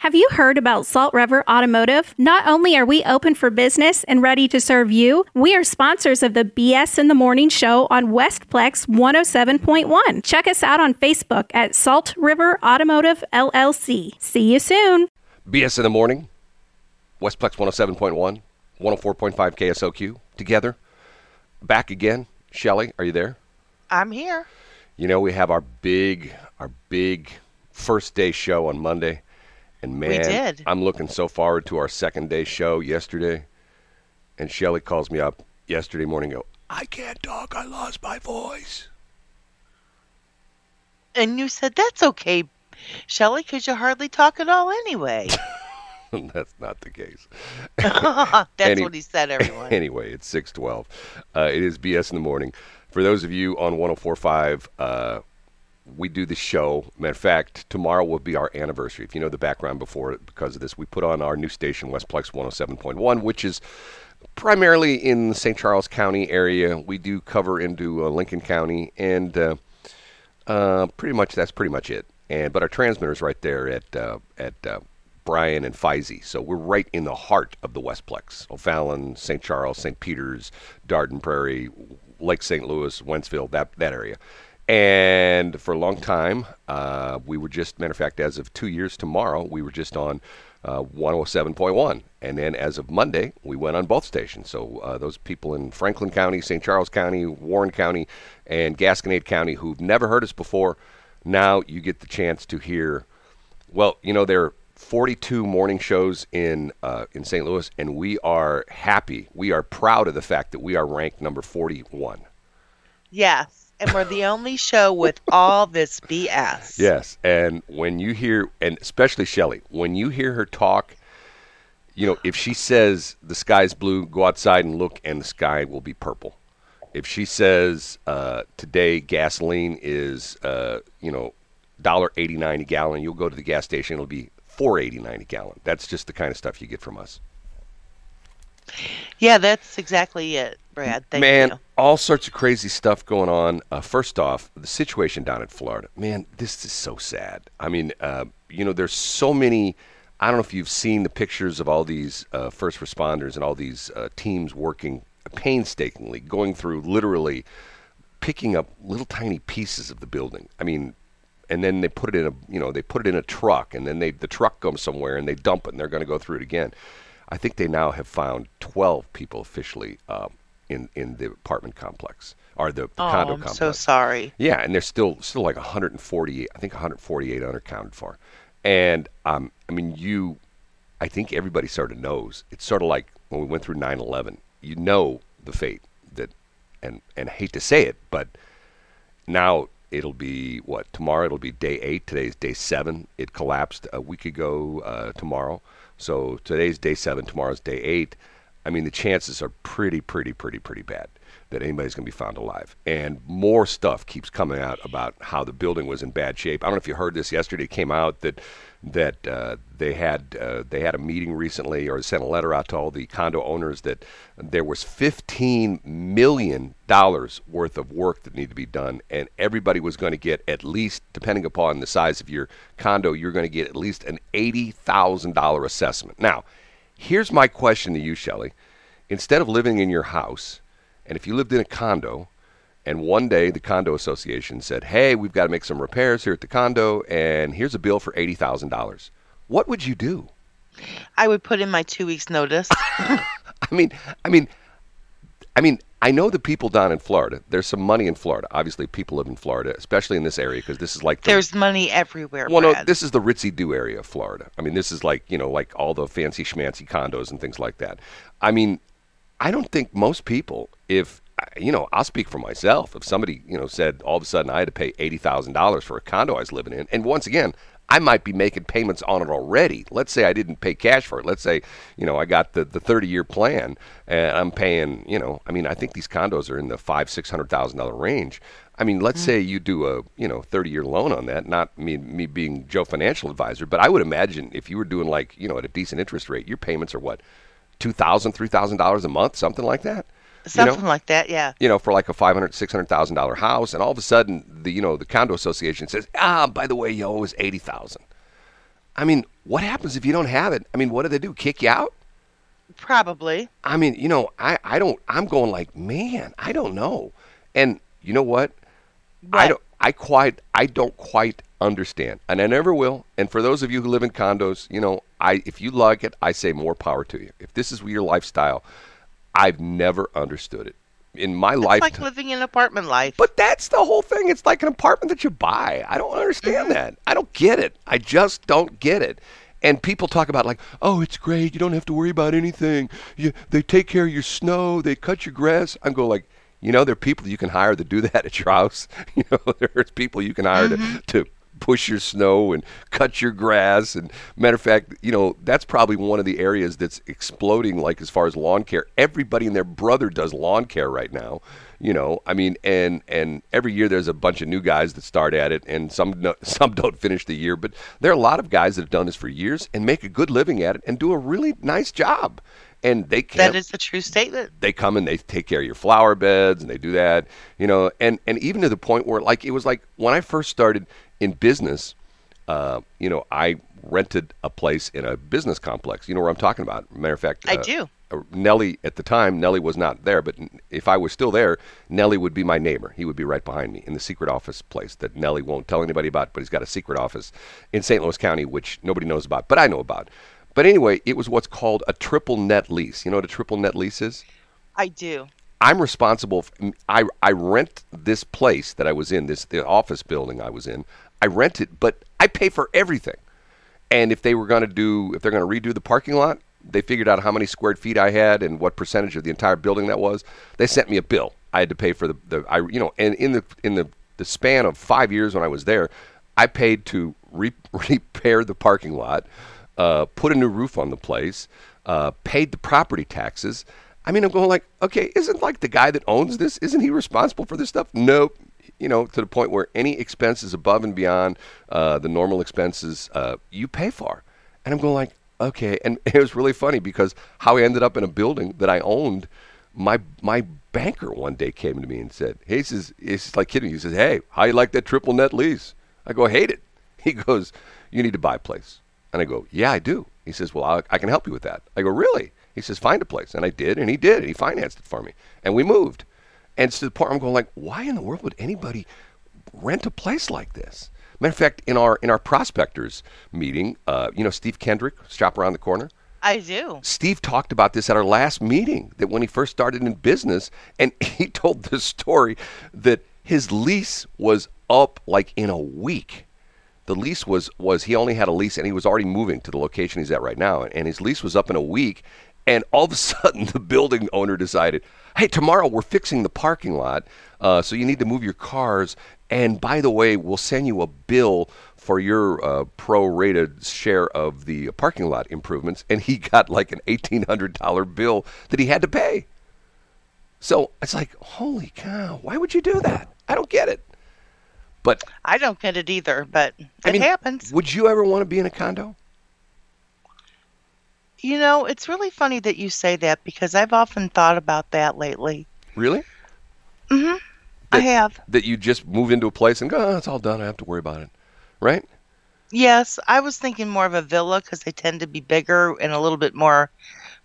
Have you heard about Salt River Automotive? Not only are we open for business and ready to serve you, we are sponsors of the BS in the Morning show on Westplex 107.1. Check us out on Facebook at Salt River Automotive LLC. See you soon. BS in the morning, Westplex 107.1, 104.5 KSOQ, together. Back again. Shelly, are you there? I'm here. You know, we have our big, our big first day show on Monday. And man, did. I'm looking so forward to our second day show yesterday. And Shelly calls me up yesterday morning and go, I can't talk, I lost my voice. And you said, that's okay, Shelley, because you hardly talk at all anyway. That's not the case. that's Any- what he said, everyone. anyway, it's 612. Uh, it is BS in the morning. For those of you on 1045, uh, we do the show. Matter of fact, tomorrow will be our anniversary. If you know the background before because of this, we put on our new station, Westplex 107.1, which is primarily in the St. Charles County area. We do cover into uh, Lincoln County, and uh, uh, pretty much that's pretty much it. And but our transmitter is right there at uh, at uh, Bryan and Feisey, so we're right in the heart of the Westplex: O'Fallon, St. Charles, St. Peters, Dardenne Prairie, Lake St. Louis, Wentzville, that that area. And for a long time, uh, we were just, matter of fact, as of two years tomorrow, we were just on uh, 107.1. And then as of Monday, we went on both stations. So uh, those people in Franklin County, St. Charles County, Warren County, and Gasconade County who've never heard us before, now you get the chance to hear. Well, you know there are 42 morning shows in uh, in St. Louis, and we are happy. We are proud of the fact that we are ranked number 41. yes. And we're the only show with all this BS. Yes, and when you hear, and especially Shelley, when you hear her talk, you know, if she says the sky's blue, go outside and look, and the sky will be purple. If she says uh, today gasoline is, uh, you know, dollar eighty nine a gallon, you'll go to the gas station, it'll be four eighty nine a gallon. That's just the kind of stuff you get from us. Yeah, that's exactly it, Brad. Thank man, you. all sorts of crazy stuff going on. Uh, first off, the situation down in Florida. Man, this is so sad. I mean, uh, you know, there's so many. I don't know if you've seen the pictures of all these uh, first responders and all these uh, teams working painstakingly, going through literally picking up little tiny pieces of the building. I mean, and then they put it in a you know they put it in a truck, and then they the truck goes somewhere and they dump it, and they're going to go through it again. I think they now have found 12 people officially um, in in the apartment complex or the, the Oh, condo I'm complex. so sorry. Yeah, and there's still still like 148. I think 148 unaccounted for. And um, I mean, you, I think everybody sort of knows. It's sort of like when we went through 9/11. You know the fate that, and and I hate to say it, but now it'll be what tomorrow. It'll be day eight. Today's day seven. It collapsed a week ago uh, tomorrow. So today's day seven. Tomorrow's day eight. I mean, the chances are pretty, pretty, pretty, pretty bad that anybody's going to be found alive. And more stuff keeps coming out about how the building was in bad shape. I don't know if you heard this yesterday. It came out that that uh, they had uh, they had a meeting recently, or sent a letter out to all the condo owners that there was 15 million dollars worth of work that needed to be done, and everybody was going to get at least, depending upon the size of your condo, you're going to get at least an eighty thousand dollar assessment. Now, here's my question to you, Shelley. Instead of living in your house, and if you lived in a condo, and one day the condo association said, "Hey, we've got to make some repairs here at the condo, and here's a bill for eighty thousand dollars," what would you do? I would put in my two weeks notice. I mean, I mean, I mean, I know the people down in Florida. There's some money in Florida. Obviously, people live in Florida, especially in this area, because this is like the, There's money everywhere, well, no, this is the ritzy do area of Florida. I mean, this is like you know, like all the fancy schmancy condos and things like that. I mean, I don't think most people, if you know, I'll speak for myself. If somebody you know said all of a sudden I had to pay eighty thousand dollars for a condo I was living in, and once again. I might be making payments on it already. Let's say I didn't pay cash for it. Let's say, you know, I got the, the 30 year plan and I'm paying, you know, I mean, I think these condos are in the five, six hundred thousand dollar range. I mean, let's mm. say you do a you know 30 year loan on that. Not me me being Joe financial advisor, but I would imagine if you were doing like you know at a decent interest rate, your payments are what two thousand, three thousand dollars a month, something like that. Something like that, yeah. You know, for like a five hundred, six hundred thousand dollar house, and all of a sudden the you know the condo association says, ah, by the way, you owe us eighty thousand. I mean, what happens if you don't have it? I mean, what do they do? Kick you out? Probably. I mean, you know, I, I don't I'm going like, man, I don't know. And you know what? I don't I quite I don't quite understand. And I never will. And for those of you who live in condos, you know, I if you like it, I say more power to you. If this is your lifestyle, I've never understood it. In my It's life like living an apartment life. but that's the whole thing. It's like an apartment that you buy. I don't understand mm-hmm. that. I don't get it. I just don't get it. And people talk about like, oh, it's great. You don't have to worry about anything. You, they take care of your snow. They cut your grass. I'm going like, you know, there are people you can hire to do that at your house. You know, there's people you can hire to, mm-hmm. to push your snow and cut your grass. And matter of fact, you know, that's probably one of the areas that's exploding. Like as far as lawn care, everybody and their brother does lawn care right now. You know, I mean, and and every year there's a bunch of new guys that start at it, and some no, some don't finish the year. But there are a lot of guys that have done this for years and make a good living at it and do a really nice job. And they can't that is a true statement. they come and they take care of your flower beds and they do that, you know, and and even to the point where like it was like when I first started in business, uh, you know, I rented a place in a business complex. You know where I'm talking about. Matter of fact, I uh, do. uh, Nellie at the time, Nellie was not there, but if I was still there, Nellie would be my neighbor. He would be right behind me in the secret office place that Nellie won't tell anybody about, but he's got a secret office in St. Louis County, which nobody knows about, but I know about. But anyway, it was what's called a triple net lease. You know what a triple net lease is? I do. I'm responsible. For, I I rent this place that I was in, this the office building I was in. I rent it, but I pay for everything. And if they were going to do, if they're going to redo the parking lot, they figured out how many square feet I had and what percentage of the entire building that was. They sent me a bill. I had to pay for the, the I you know, and in the in the the span of five years when I was there, I paid to re- repair the parking lot, uh, put a new roof on the place, uh, paid the property taxes. I mean, I'm going like, okay, isn't like the guy that owns this, isn't he responsible for this stuff? Nope. You know, to the point where any expenses above and beyond uh, the normal expenses uh, you pay for. And I'm going like, okay. And it was really funny because how I ended up in a building that I owned, my my banker one day came to me and said, hey, he says, he's like kidding. He says, hey, how you like that triple net lease? I go, hate it. He goes, you need to buy a place. And I go, yeah, I do. He says, well, I, I can help you with that. I go, really? He says, find a place. And I did, and he did. And he financed it for me. And we moved. And it's to the point I'm going like, why in the world would anybody rent a place like this? Matter of fact, in our in our prospectors meeting, uh, you know, Steve Kendrick, shop around the corner. I do. Steve talked about this at our last meeting that when he first started in business, and he told this story that his lease was up like in a week. The lease was was he only had a lease and he was already moving to the location he's at right now, and his lease was up in a week. And all of a sudden, the building owner decided, "Hey, tomorrow we're fixing the parking lot, uh, so you need to move your cars. And by the way, we'll send you a bill for your uh, pro-rated share of the parking lot improvements." And he got like an eighteen hundred dollar bill that he had to pay. So it's like, holy cow! Why would you do that? I don't get it. But I don't get it either, but it I mean, happens. Would you ever want to be in a condo? You know, it's really funny that you say that because I've often thought about that lately. Really? Mm-hmm. That- I have. That you just move into a place and go, oh, it's all done. I have to worry about it. Right? Yes, I was thinking more of a villa because they tend to be bigger and a little bit more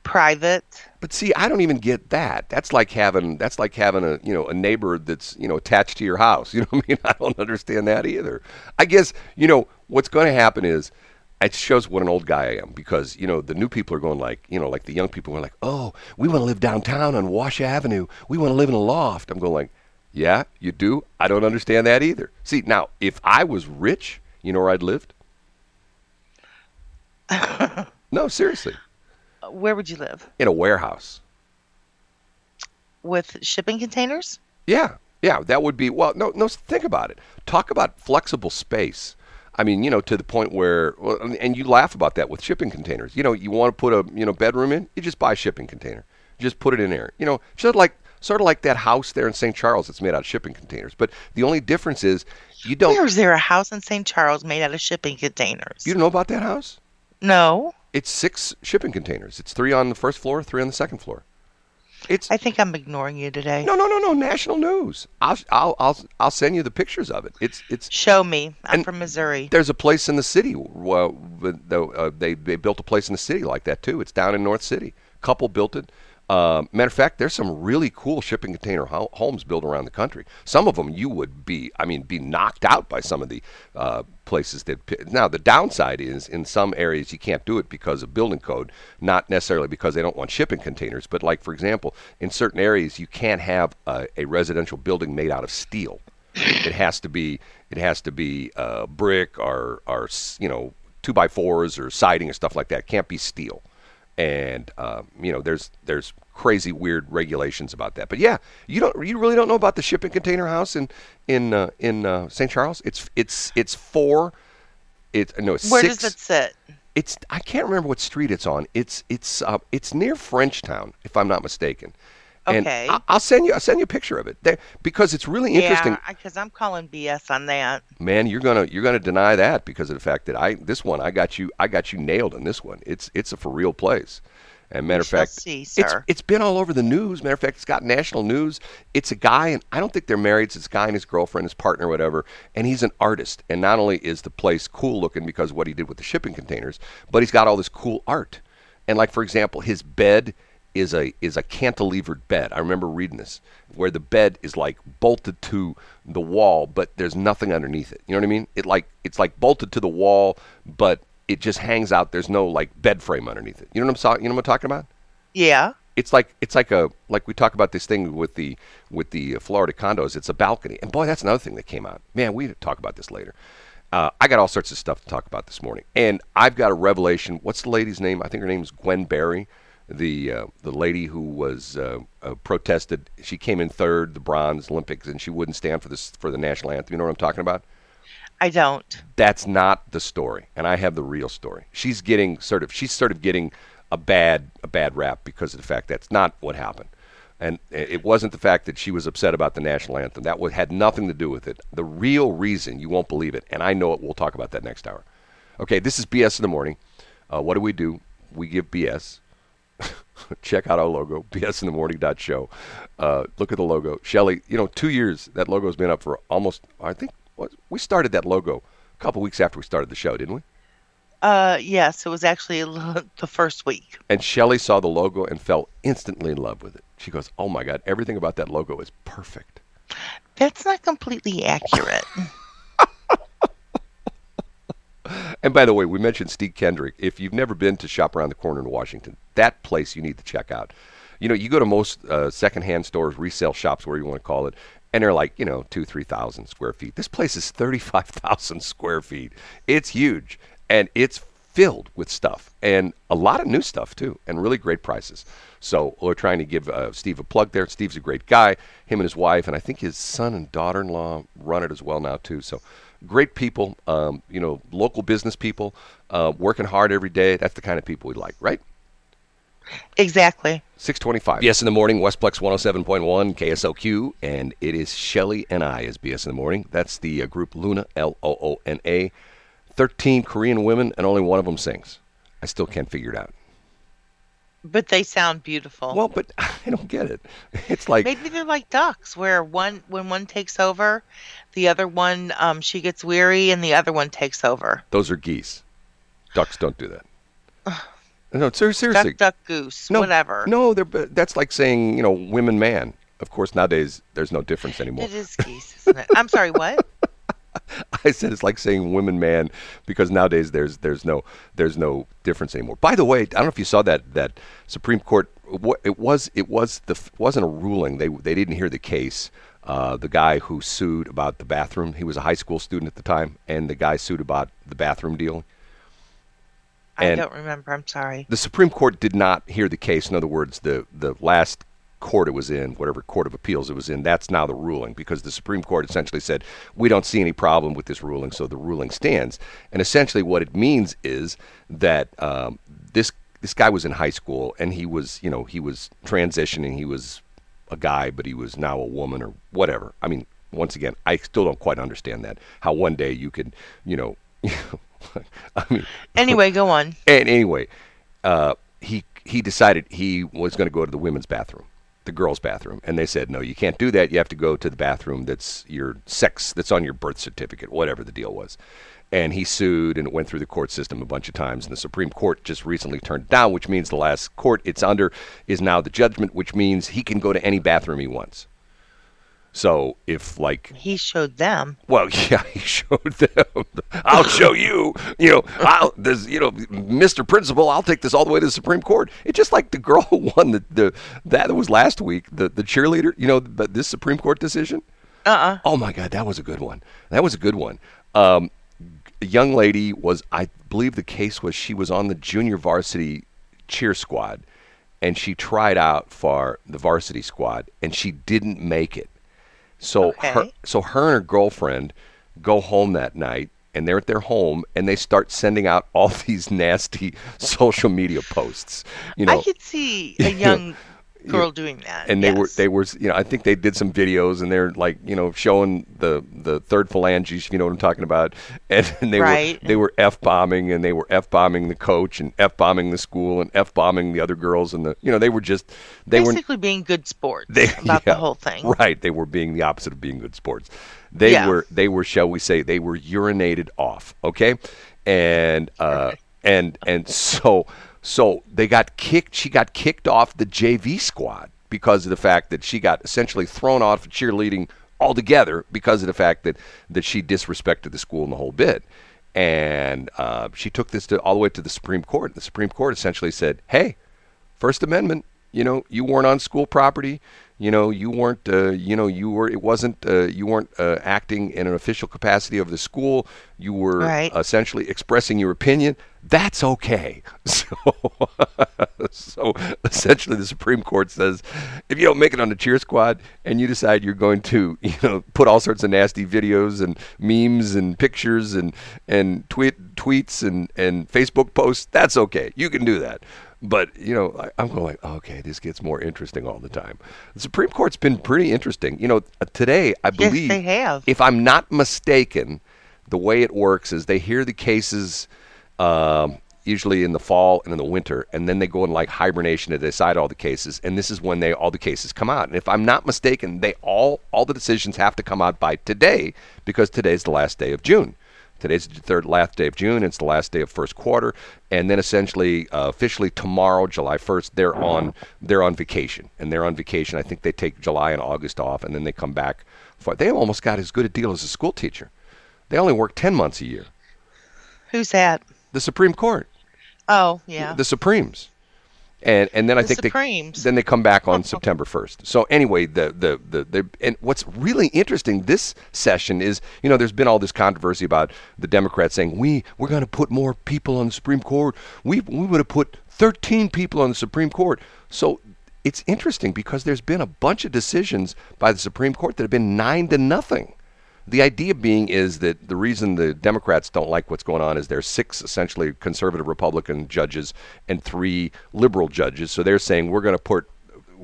private. But see, I don't even get that. That's like having that's like having a you know a neighbor that's you know attached to your house. You know what I mean? I don't understand that either. I guess you know what's going to happen is it shows what an old guy I am because you know the new people are going like you know like the young people are like oh we want to live downtown on Wash Avenue. We want to live in a loft. I'm going like yeah you do. I don't understand that either. See now if I was rich, you know where I'd lived? no, seriously, Where would you live? in a warehouse. With shipping containers? Yeah, yeah, that would be well. No, no. Think about it. Talk about flexible space. I mean, you know, to the point where, well, and- you laugh about that with shipping containers. You know, you want to put a you know bedroom in, you just buy a shipping container, just put it in there. You know, just like sort of like that house there in St. Charles that's made out of shipping containers. But the only difference is you don't. Where is there a house in St. Charles made out of shipping containers? You don't know about that house? no. It's six shipping containers. It's three on the first floor, three on the second floor. It's I think I'm ignoring you today. no, no, no, no. National news. I'll, I'll, I'll, I'll send you the pictures of it. It's, it's. Show me. I'm from Missouri. There's a place in the city. Well, uh, they they built a place in the city like that too. It's down in North City. Couple built it. Um, matter of fact, there's some really cool shipping container ho- homes built around the country. Some of them you would be, I mean, be knocked out by some of the uh, places that. Now the downside is in some areas you can't do it because of building code, not necessarily because they don't want shipping containers, but like for example, in certain areas you can't have a, a residential building made out of steel. It has to be it has to be uh, brick or or you know two by fours or siding or stuff like that. It can't be steel. And um, you know there's there's crazy weird regulations about that. But yeah, you don't you really don't know about the shipping container house in in uh, in uh, St. Charles. It's it's it's four. It's no it's Where six. does it sit? It's I can't remember what street it's on. It's it's uh, it's near Frenchtown, if I'm not mistaken. And Okay. I, I'll send you I'll send you a picture of it there because it's really interesting. Yeah, because I'm calling BS on that. Man, you're gonna you're gonna deny that because of the fact that I this one I got you I got you nailed on this one. It's it's a for real place. And matter of fact, see, it's it's been all over the news. Matter of fact, it's got national news. It's a guy, and I don't think they're married. It's this guy and his girlfriend, his partner, whatever. And he's an artist. And not only is the place cool looking because of what he did with the shipping containers, but he's got all this cool art. And like for example, his bed is a is a cantilevered bed. I remember reading this where the bed is like bolted to the wall, but there's nothing underneath it. You know what I mean? It like it's like bolted to the wall, but it just hangs out. There's no like bed frame underneath it. You know what I'm so- you know what I'm talking about? Yeah. It's like it's like a like we talk about this thing with the with the Florida condos. It's a balcony, and boy, that's another thing that came out. Man, we talk about this later. Uh, I got all sorts of stuff to talk about this morning, and I've got a revelation. What's the lady's name? I think her name is Gwen Berry, the uh, the lady who was uh, uh, protested. She came in third, the bronze Olympics, and she wouldn't stand for this for the national anthem. You know what I'm talking about? I don't. that's not the story and i have the real story she's getting sort of she's sort of getting a bad a bad rap because of the fact that's not what happened and it wasn't the fact that she was upset about the national anthem that was, had nothing to do with it the real reason you won't believe it and i know it we'll talk about that next hour okay this is bs in the morning uh, what do we do we give bs check out our logo bsinthemorning.show uh, look at the logo. Shelly you know two years that logo's been up for almost i think what, we started that logo a couple weeks after we started the show didn't we? Uh, yes, it was actually the first week. and shelly saw the logo and fell instantly in love with it. She goes oh my god everything about that logo is perfect. That's not completely accurate. And by the way, we mentioned Steve Kendrick. If you've never been to Shop Around the Corner in Washington, that place you need to check out. You know, you go to most uh, secondhand stores, resale shops, where you want to call it, and they're like, you know, two, three thousand square feet. This place is thirty-five thousand square feet. It's huge, and it's filled with stuff, and a lot of new stuff too, and really great prices. So we're trying to give uh, Steve a plug there. Steve's a great guy. Him and his wife, and I think his son and daughter-in-law run it as well now too. So great people, um, you know, local business people, uh, working hard every day. That's the kind of people we like, right? exactly. 625. Yes, in the morning, Westplex 107.1, KSOQ, and it is Shelly and I as BS in the morning. That's the uh, group LOONA, L O O N A. 13 Korean women, and only one of them sings. I still can't figure it out. But they sound beautiful. Well, but I don't get it. It's like, Maybe they're like ducks, where one when one takes over, the other one um, she gets weary, and the other one takes over. those are geese. Ducks don't do that. No, ser- seriously. Duck, duck, goose, no, whatever. No, they're, that's like saying, you know, women, man. Of course, nowadays there's no difference anymore. It is geese, isn't it? I'm sorry, what? I said it's like saying women, man, because nowadays there's there's no there's no difference anymore. By the way, I don't know if you saw that that Supreme Court. It was it was the wasn't a ruling. They they didn't hear the case. Uh, the guy who sued about the bathroom, he was a high school student at the time, and the guy sued about the bathroom deal. I don't remember. I'm sorry. The Supreme Court did not hear the case. In other words, the the last court it was in, whatever court of appeals it was in, that's now the ruling because the Supreme Court essentially said we don't see any problem with this ruling, so the ruling stands. And essentially, what it means is that um, this this guy was in high school and he was you know he was transitioning, he was a guy, but he was now a woman or whatever. I mean, once again, I still don't quite understand that. How one day you could, you know, I mean, Anyway, go on. and anyway, uh, he he decided he was going to go to the women's bathroom, the girls' bathroom, and they said, no, you can't do that. You have to go to the bathroom that's your sex, that's on your birth certificate, whatever the deal was. And he sued, and it went through the court system a bunch of times. And the Supreme Court just recently turned down, which means the last court it's under is now the judgment, which means he can go to any bathroom he wants. So if like He showed them. well, yeah, he showed them. I'll show you. You know, I'll, there's, you know, Mr. Principal, I'll take this all the way to the Supreme Court. It's just like the girl who won the, the that was last week, the the cheerleader. You know, but this Supreme Court decision. Uh-uh. Oh my God, that was a good one. That was a good one. Um, a young lady was, I believe, the case was she was on the junior varsity cheer squad, and she tried out for the varsity squad, and she didn't make it. So her, so her and her girlfriend go home that night, and they're at their home, and they start sending out all these nasty social media posts. You know, I could see a young girl doing that. and they were they were you know I think they did some videos and they're like you know showing the the third phalanges if you know what I'm talking about and, and they Right. were they were f bombing and they were f bombing the coach and f bombing the school and f bombing the other girls and the you know they were just they were basically being good sports they about yeah, the whole thing. right they were being the opposite of being good sports they Yeah. were they were shall we say they were urinated off okay and uh and and so so they got kicked she got kicked off the JV squad because of the fact that she got essentially thrown off of cheerleading altogether because of the fact that that she disrespected the school and the whole bit and uh, she took this to all the way to the Supreme Court. The Supreme Court essentially said, "Hey, First Amendment. You know, you weren't on school property. You know, you weren't. Uh, you know, you were. It wasn't. Uh, you weren't uh, acting in an official capacity of the school. You were Right. essentially expressing your opinion. That's okay. So, so essentially, the Supreme Court says, if you don't make it on the cheer squad and you decide you're going to, you know, put all sorts of nasty videos and memes and pictures and and tweet tweets and and Facebook posts, that's okay. You can do that. But you know, I, I'm going like, okay, this gets more interesting all the time. The Supreme Court's been pretty interesting. You know, uh, today I Yes, believe, have. if I'm not mistaken, the way it works is they hear the cases um, usually in the fall and in the winter, and then they go in like hibernation to decide all the cases. And this is when they all the cases come out. And if I'm not mistaken, they all all the decisions have to come out by today because today's the last day of June. Today's the third last day of June. It's the last day of first quarter, and then essentially, uh, officially tomorrow, July 1st, they're on they're on vacation, and they're on vacation. I think they take July and August off, and then they come back. For, they almost got as good a deal as a school teacher. They only work 10 months a year. Who's that? The Supreme Court, Oh, yeah. the Supremes, and and then I The think Supremes. they then they come back on September 1st. So anyway, the, the the the and what's really interesting this session is you know there's been all this controversy about the Democrats saying we we're going to put more people on the Supreme Court. We we would have put 13 people on the Supreme Court. So it's interesting because there's been a bunch of decisions by the Supreme Court that have been nine to nothing. The idea being is that the reason the Democrats don't like what's going on is there's six essentially conservative Republican judges and three liberal judges. So they're saying we're going to put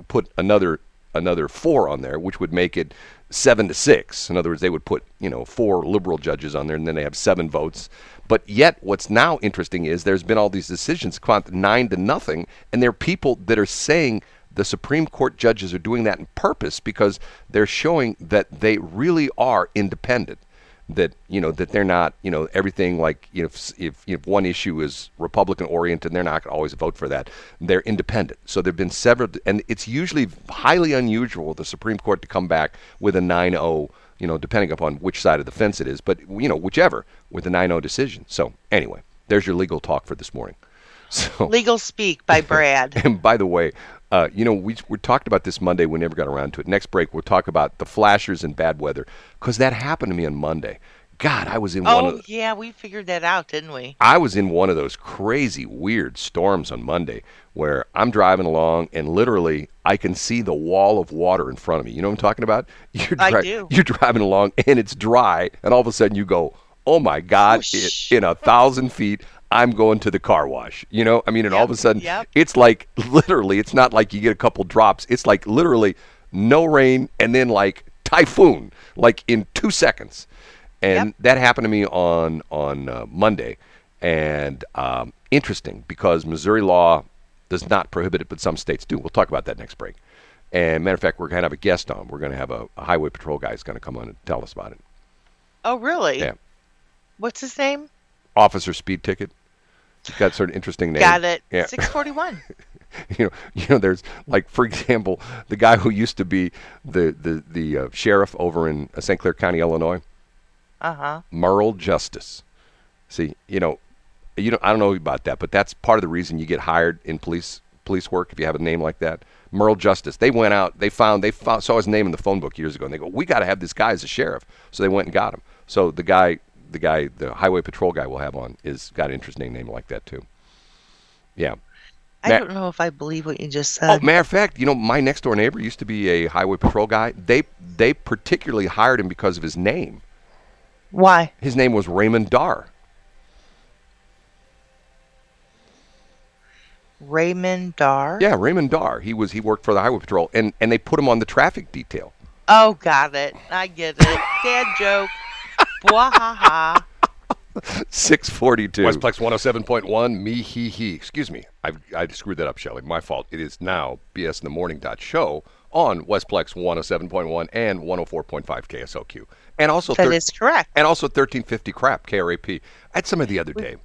put another another four on there, which would make it seven to six. In other words, they would put you know four liberal judges on there, and then they have seven votes. But yet, what's now interesting is there's been all these decisions nine to nothing, and there are people that are saying the Supreme Court judges are doing that on purpose because they're showing that they really are independent. That you know that they're not you know everything like you know if if, if one issue is Republican oriented, they're not going to always vote for that. They're independent. So there've been several, and it's usually highly unusual the Supreme Court to come back with a 9-0 you know, depending upon which side of the fence it is, but you know, whichever with a 9-0 decision. So anyway, there's your legal talk for this morning. So Legal Speak by Brad. and by the way, uh, you know, we we talked about this Monday. We never got around to it. Next break, we'll talk about the flashers and bad weather because that happened to me on Monday. God, I was in one oh, yeah, we figured that out, didn't we? I was in one of those crazy, weird storms on Monday where I'm driving along and literally I can see the wall of water in front of me. You know what I'm talking about? You're I do. You're driving along and it's dry, and all of a sudden you go, "Oh my God!" Whoosh. It, in a thousand feet, I'm going to the car wash. You know, I mean, and all of a sudden yep. it's like literally, it's not like you get a couple drops. It's like literally no rain, and then like typhoon, like in two seconds. And Yep. that happened to me on on uh, Monday, and um, interesting because Missouri law does not prohibit it, but some states do. We'll talk about that next break. And matter of fact, we're going to have a guest on. We're going to have a, a highway patrol guy who's going to come on and tell us about it. Oh, really? Yeah. What's his name? Officer speed ticket. It's got sort of interesting name. Got it. Yeah. 641. you know, you know, there's like, for example, the guy who used to be the the the uh, sheriff over in uh, St. Clair County, Illinois, Uh huh. Mearl Justus. See, you know, you know, I don't know about that, but that's part of the reason you get hired in police police work if you have a name like that. Mearl Justus. They went out, they found, they found, saw his name in the phone book years ago, and they go, "We got to have this guy as a sheriff." So they went and got him. So the guy, the guy, the highway patrol guy we'll have on is got an interesting name like that too. Yeah. I Ma- don't know if I believe what you just Oh, said. matter of fact, you know, my next door neighbor used to be a highway patrol guy. They they particularly hired him because of his name. Why? His name was Raymond Dar. Raymond Dar? Yeah, Raymond Dar. He was he worked for the highway patrol, and and they put him on the traffic detail. Oh, got it. I get it. Dad joke. Bwahaha. Six forty two. Westplex one hundred seven point one. Me he he. Excuse me. I I screwed that up, Shelley. My fault. It is now BS in the morning dot show on Westplex one hundred seven point one and one hundred four point five KSOQ, and also That thir- is correct. and also thirteen fifty crap KRAP. I had some of the other day.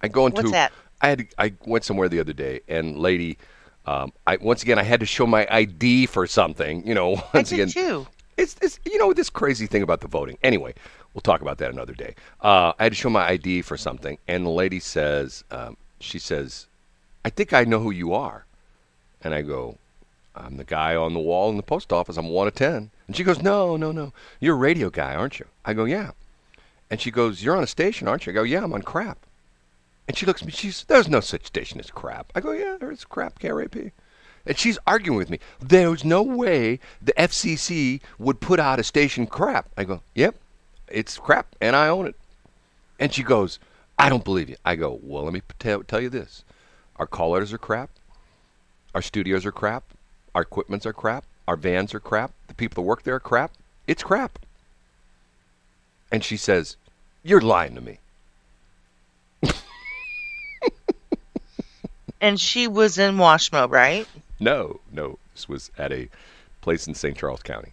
I go into What's that? I had I went somewhere the other day and lady. Um, I once again I had to show my ID for something. You know, I once did again, too. it's, it's you know this crazy thing about the voting. Anyway, we'll talk about that another day. Uh, I had to show my ID for something, and the lady says, um, she says, "I think I know who you are," and I go, "I'm the guy on the wall in the post office. I'm one of ten. And she goes, "No, no, no. You're a radio guy, aren't you?" I go, "Yeah." And she goes, "You're on a station, aren't you?" I go, "Yeah, I'm on crap." And she looks at me. She's, "There's no such station as crap." I go, "Yeah, there is crap, KRAP." And she's arguing with me. There's no way the FCC would put out a station crap. I go, yep, it's crap, and I own it. And she goes, I don't believe you. I go, well, let me tell, tell you this. Our call letters are crap. Our studios are crap. Our equipments are crap. Our vans are crap. The people that work there are crap. It's crap. And she says, you're lying to me. And she was in Washmo, right? No, no. This was at a place in St. Charles County.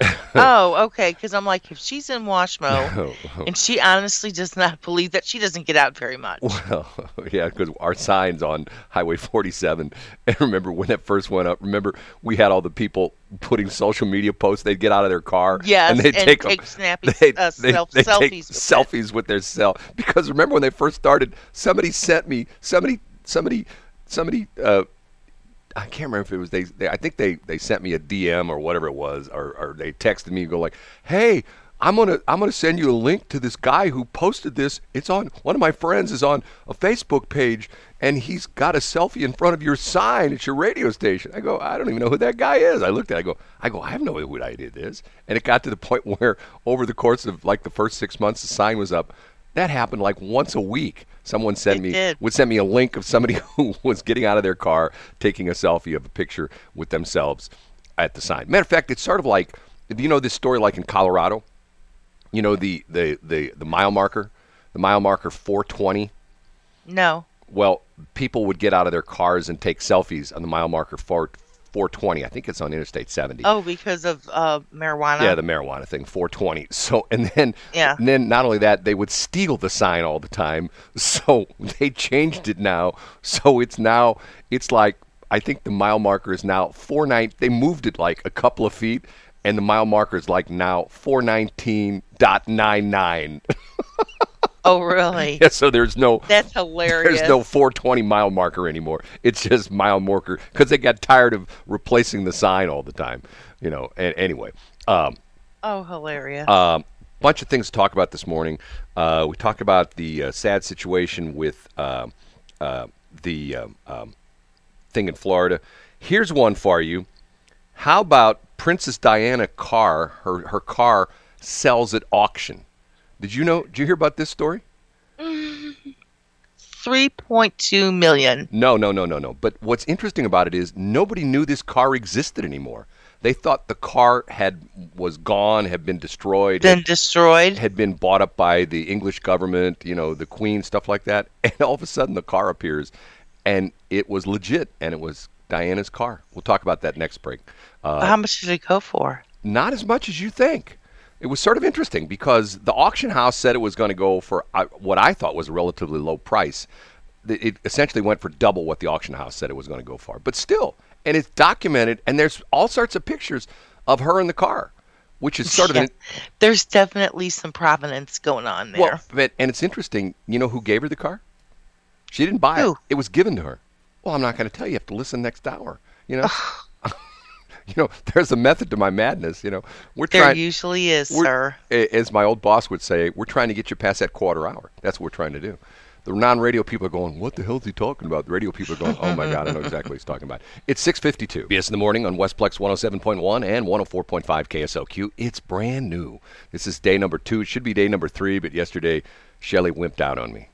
oh, okay. Because I'm like, if she's in Washmo Oh, and she honestly does not believe that, she doesn't get out very much. Well, yeah, because our signs on Highway 47, and remember when that first went up, remember we had all the people putting social media posts, they'd get out of their car Yes, and they'd and take, take snappy they'd, uh, they'd- self- take selfies with it. selfies with their cell. Because remember when they first started, somebody sent me, somebody, somebody, somebody, uh, I can't remember if it was they, they. I think they they sent me a DM or whatever it was, or, or they texted me and go like, "Hey, I'm gonna I'm gonna send you a link to this guy who posted this. It's on one of my friends is on a Facebook page, and he's got a selfie in front of your sign at your radio station." I go, "I don't even know who that guy is." I looked at, it, I go, "I go, I have no idea who that is." And it got to the point where over the course of like the first six months, the sign was up. That happened like once a week. Someone sent me did. would send me a link of somebody who was getting out of their car, taking a selfie of a picture with themselves at the sign. Matter of fact, it's sort of like, you know this story like in Colorado? You know the the the, the mile marker, the mile marker 420. No. Well, people would get out of their cars and take selfies on the mile marker 4, 420. I think it's on Interstate 70. Oh, because of uh, marijuana. Yeah, the marijuana thing, 420. So, and then, Yeah. and then not only that, they would steal the sign all the time. So they changed it now. So it's now, it's like, I think the mile marker is now 49. They moved it like a couple of feet, and the mile marker is like now 419.99. oh, really? yeah, so there's no, That's hilarious. there's no 420 mile marker anymore. It's just mile marker because they got tired of replacing the sign all the time. You know, and anyway. Um, Oh, hilarious. um, bunch of things to talk about this morning. Uh, we talked about the uh, sad situation with uh, uh, the um, um, thing in Florida. Here's one for you. How about Princess Diana car? Her her car sells at auction. Did you know? Did you hear about this story? 3.2 million. No, no, no, no, no. But what's interesting about it is nobody knew this car existed anymore. They thought the car had was gone, had been destroyed, Been had, destroyed. had been bought up by the English government, you know, the Queen, stuff like that. And all of a sudden, the car appears, and it was legit, and it was Diana's car. We'll talk about that next break. Uh, How much did it go for? not as much as you think. It was sort of interesting because the auction house said it was going to go for uh, what I thought was a relatively low price. It essentially went for double what the auction house said it was going to go for. But still, and it's documented, and there's all sorts of pictures of her in the car, which is sort of an, There's definitely some provenance going on there. well, but and it's interesting. You know who gave her the car? She didn't buy Who? it. It was given to her. Well, I'm not going to tell you. You have to listen next hour. You know. you know, there's a method to my madness. You know, we're there trying. There usually is, sir. As my old boss would say, we're trying to get you past that quarter hour. That's what we're trying to do. The non-radio people are going, "What the hell is he talking about?" The radio people are going, "Oh my God, I know exactly what he's talking about." It's 6:52. BS in the morning on Westplex 107.1 and 104.5 KSLQ. It's brand new. This is day number two. It should be day number three, but yesterday Shelly wimped out on me.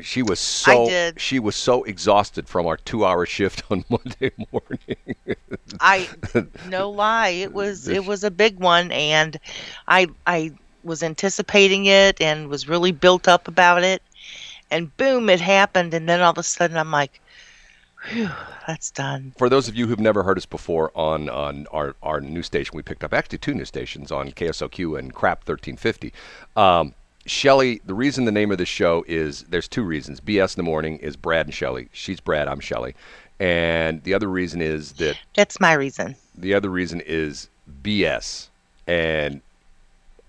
She was so she was so exhausted from our two-hour shift on Monday morning. I no lie, it was it was a big one, and I I was anticipating it and was really built up about it, and boom, it happened, and then all of a sudden I'm like, Whew, that's done. for those of you who've never heard us before on, on our, our new station we picked up, actually two new stations on KSOQ and Crap 1350. Um, Shelly, the reason the name of the show is there's two reasons. BS in the morning is Brad and Shelly. She's Brad, I'm Shelly. And the other reason is that That's my reason. the other reason is BS. And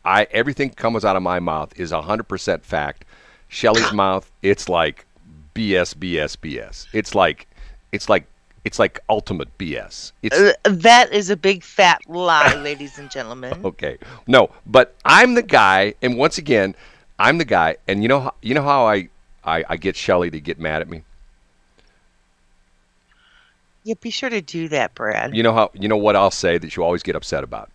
I everything comes out of my mouth is 100% fact. Shelly's mouth, it's like BS, BS, BS. It's like it's like it's like ultimate BS. It's Uh, that is a big fat lie, ladies and gentlemen. okay. No, but I'm the guy, and once again, I'm the guy, and you know how you know how I I, I get Shelly to get mad at me. Yeah, be sure to do that, Brad. You know how you know what I'll say that you always get upset about.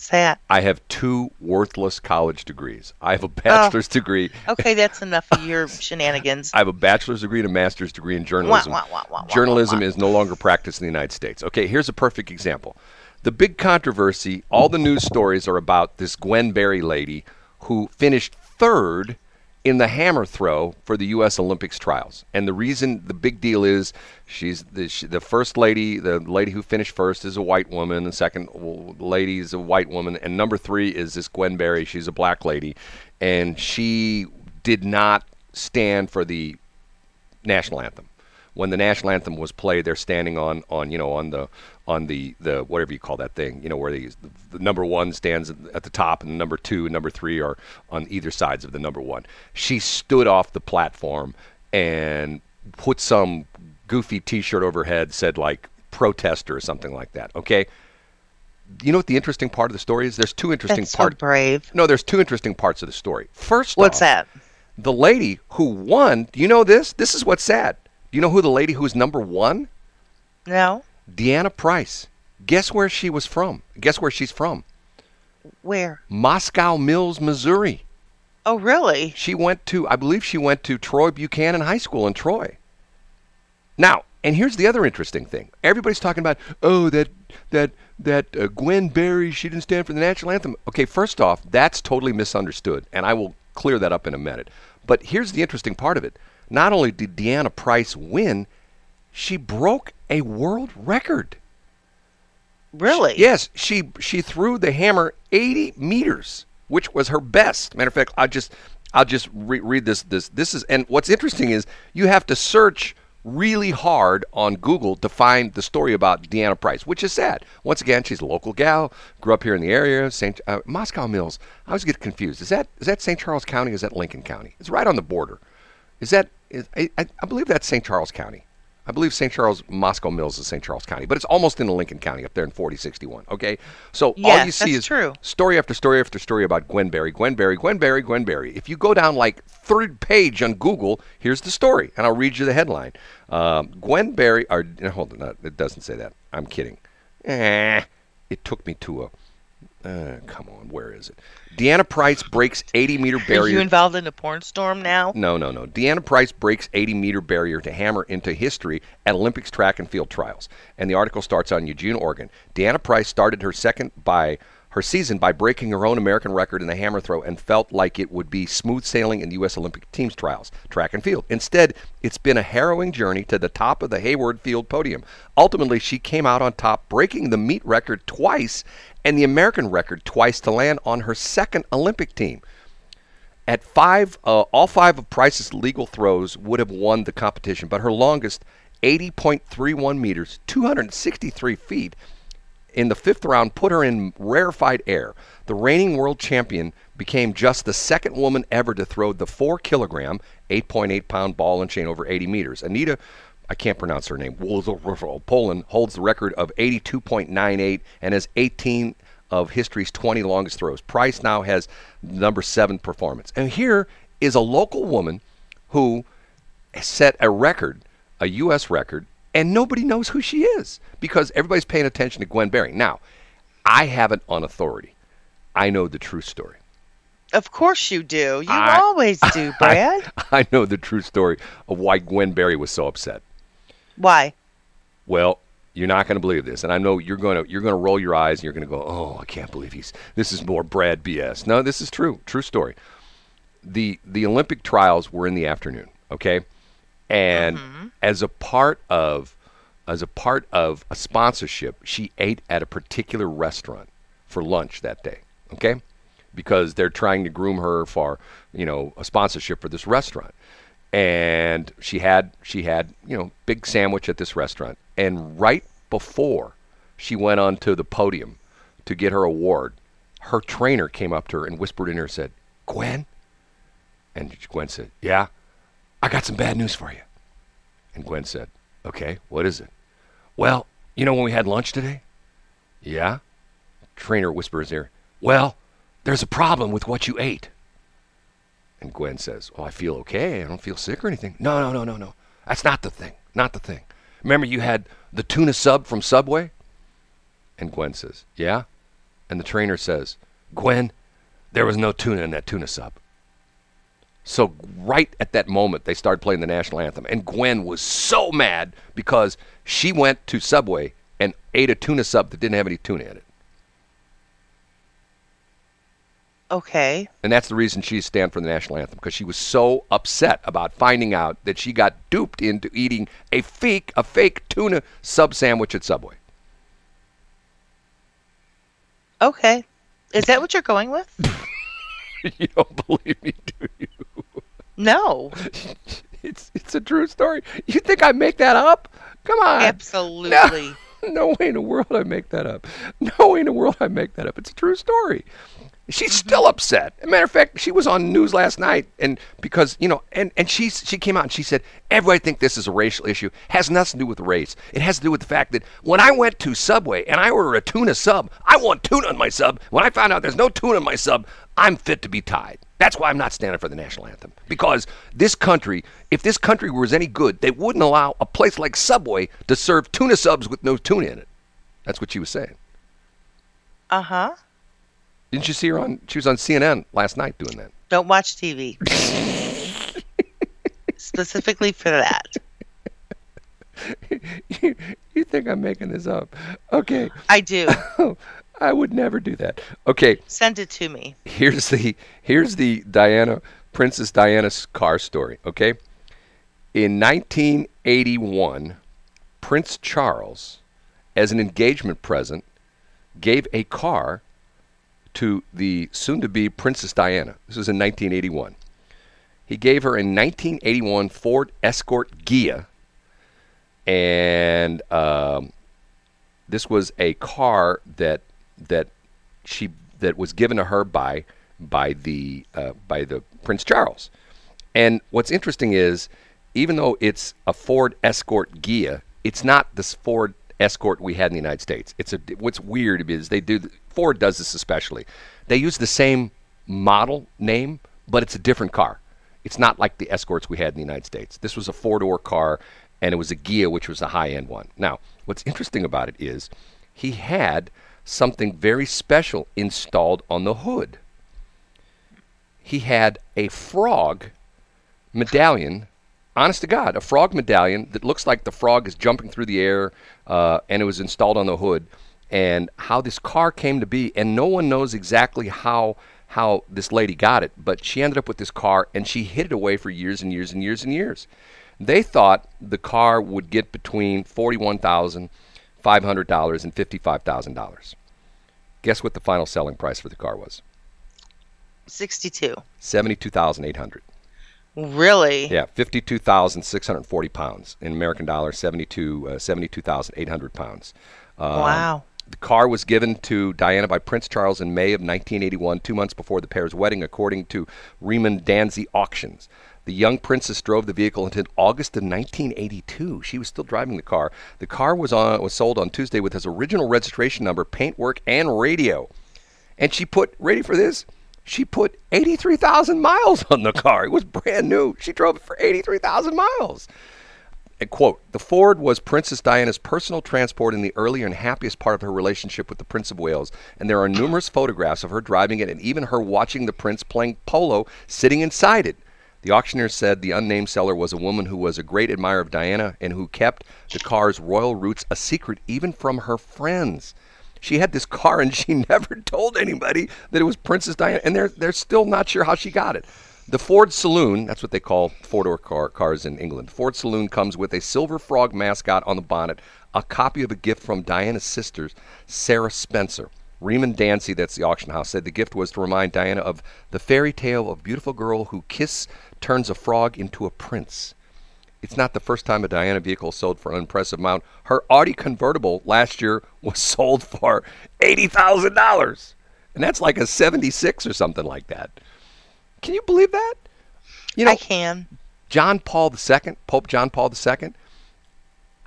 What's that? I have two worthless college degrees. I have a oh. bachelor's degree. Okay, that's enough of your shenanigans. I have a bachelor's degree and a master's degree in journalism. wah, wah, wah, Journalism is no longer practiced in the United States. Okay, here's a perfect example. The big controversy, all the news stories are about this Gwen Berry lady who finished third in the hammer throw for the U.S. Olympics trials. And the reason, the big deal is she's the, she, the first lady, the lady who finished first is a white woman, the second lady is a white woman, and number three is this Gwen Berry. She's a black lady. And she did not stand for the national anthem. When the national anthem was played, they're standing on, on you know on the on the, the whatever you call that thing, you know where the, the number one stands at the top and the number two and number three are on either sides of the number one. She stood off the platform and put some goofy T-shirt over her head, said like protester or something like that. Okay. You know what the interesting part of the story is? There's two interesting That's so parts. brave. no, there's two interesting parts of the story. First, What's off, that? the lady who won, do you know this? This is what's sad. Do you know who the lady who's number one? No? Deanna Price. Guess where she was from? Guess where she's from? Where? Moscow Mills, Missouri. Oh, really? She went to, I believe she went to Troy Buchanan High School in Troy. Now, and here's the other interesting thing. Everybody's talking about, oh, that that that uh, Gwen Berry, she didn't stand for the national anthem. Okay, first off, that's totally misunderstood, and I will clear that up in a minute. But here's the interesting part of it. Not only did Deanna Price win, she broke a world record. Really? Yes, she she threw the hammer 80 meters, which was her best. Matter of fact, I'll just I'll just re- read this this this is and what's interesting is you have to search really hard on Google to find the story about Deanna Price, which is sad. Once again, she's a local gal, grew up here in the area, St. Uh, Moscow Mills. I always get confused. Is that is that St. Charles County? Or is that Lincoln County? It's right on the border. Is that is, I, I believe that's St. Charles County. I believe St. Charles, Moscow Mills is St. Charles County, but it's almost in Lincoln County up there in 4061. Okay, so all you see is true. story after story after story about Gwen Berry, Gwen Berry, Gwen Berry, Gwen Berry. If you go down like third page on Google, here's the story, and I'll read you the headline. Um, Gwen Berry, or hold on, it doesn't say that. I'm kidding. Eh, it took me to a Uh, come on, where is it? Deanna Price breaks 80 meter barrier. Are you involved in a porn storm now? No, no, no. Deanna Price breaks 80 meter barrier to hammer into history at Olympics track and field trials. And the article starts on Eugene, Oregon. Deanna Price started her second by her season by breaking her own American record in the hammer throw and felt like it would be smooth sailing in the U.S. Olympic team's trials, track and field. Instead, it's been a harrowing journey to the top of the Hayward Field podium. Ultimately, she came out on top, breaking the meet record twice and the American record twice to land on her second Olympic team. At five, uh, all five of Price's legal throws would have won the competition, but her longest, 80.31 meters, 263 feet, in the fifth round put her in rarefied air. The reigning world champion became just the second woman ever to throw the 4 kilogram, 8.8 pound ball and chain over 80 meters. Anita, I can't pronounce her name, Poland holds the record of 82.98 and has 18 of history's 20 longest throws. Price now has number seven performance. And here is a local woman who set a record, a U.S. record, and nobody knows who she is because everybody's paying attention to Gwen Berry. Now, I have it on authority. I know the true story. Of course you do. You I, always do, Brad. I, I, know the true story of why Gwen Berry was so upset. Why? Well, you're not going to believe this, and I know you're going to you're going to roll your eyes and you're going to go, "Oh, I can't believe he's this is more Brad BS." No, this is true. True story. The the Olympic trials were in the afternoon, okay? And mm-hmm. as a part of as a part of a sponsorship, she ate at a particular restaurant for lunch that day. Okay, because they're trying to groom her for you know a sponsorship for this restaurant, and she had she had you know big sandwich at this restaurant, and right before she went onto the podium to get her award, her trainer came up to her and whispered in her said, "Gwen," and Gwen said, "Yeah." I got some bad news for you. And Gwen said, Okay, what is it? Well, you know when we had lunch today? Yeah? Trainer whispers here, Well, there's a problem with what you ate. And Gwen says, Well, I feel okay. I don't feel sick or anything. No, no, no, no, no. That's not the thing. Not the thing. Remember you had the tuna sub from Subway? And Gwen says, Yeah? And the trainer says, Gwen, there was no tuna in that tuna sub. So right at that moment, they started playing the national anthem, and Gwen was so mad because she went to Subway and ate a tuna sub that didn't have any tuna in it. Okay. And that's the reason she's stand for the national anthem because she was so upset about finding out that she got duped into eating a fake a fake tuna sub sandwich at Subway. Okay. Is that what you're going with? you don't believe me, do you? No. it's it's a true story. You think I make that up? Come on. Absolutely. No, no way in the world I make that up. No way in the world I make that up. It's a true story. She's mm-hmm. still upset. As a matter of fact, she was on news last night, and because you know, and and she she came out and she said everybody think this is a racial issue. Has nothing to do with race. It has to do with the fact that when I went to Subway and I order a tuna sub, I want tuna on my sub. When I found out there's no tuna in my sub, I'm fit to be tied. That's why I'm not standing for the national anthem. Because this country, if this country was any good, they wouldn't allow a place like Subway to serve tuna subs with no tuna in it. That's what she was saying. Uh huh. Didn't you see her on? She was on CNN last night doing that. Don't watch TV. Specifically for that. you, you think I'm making this up? Okay. I do. I would never do that. Okay. Send it to me. Here's the here's the Diana Princess Diana's car story. Okay. In 1981, Prince Charles, as an engagement present, gave a car to the soon-to-be Princess Diana. This was in 1981. He gave her a 1981 Ford Escort Ghia, and um, this was a car that that she that was given to her by by the uh, by the Prince Charles. And what's interesting is, even though it's a Ford Escort Ghia, it's not this Ford Escort we had in the United States. It's a what's weird is they do Ford does this especially. They use the same model name, but it's a different car. It's not like the Escorts we had in the United States. This was a four door car, and it was a Ghia, which was a high end one. Now, what's interesting about it is he had something very special installed on the hood. He had a frog medallion, honest to God, a frog medallion that looks like the frog is jumping through the air, uh, and it was installed on the hood. And how this car came to be, and no one knows exactly how how this lady got it, but she ended up with this car, and she hid it away for years and years and years and years. They thought the car would get between forty-one thousand five hundred dollars and fifty-five thousand dollars. Guess what the final selling price for the car was? 62. Seventy-two thousand eight hundred. Really? Yeah, 52,640 pounds. In American dollars, 72, uh, 72,800 pounds. Um, Wow. The car was given to Diana by Prince Charles in May of 1981, two months before the pair's wedding, according to Reeman Dansie Auctions. The young princess drove the vehicle until August of 1982. She was still driving the car. The car was on was sold on Tuesday with his original registration number, paintwork, and radio. And she put ready for this. She put 83,000 miles on the car. It was brand new. She drove it for 83,000 miles. Quote, the Ford was Princess Diana's personal transport in the earlier and happiest part of her relationship with the Prince of Wales, and there are numerous photographs of her driving it and even her watching the prince playing polo sitting inside it. The auctioneer said the unnamed seller was a woman who was a great admirer of Diana and who kept the car's royal roots a secret even from her friends. She had this car and she never told anybody that it was Princess Diana, and they're they're still not sure how she got it. The Ford Saloon, that's what they call four-door car, cars in England. The Ford Saloon comes with a silver frog mascot on the bonnet, a copy of a gift from Diana's sisters, Sarah Spencer. Reeman Dansie, that's the auction house, said the gift was to remind Diana of the fairy tale of beautiful girl who kiss turns a frog into a prince. It's not the first time a Diana vehicle sold for an impressive amount. Her Audi convertible last year was sold for eighty thousand dollars, and that's like a '76 or something like that. Can you believe that? You know, I can. John Paul II, Pope John Paul II.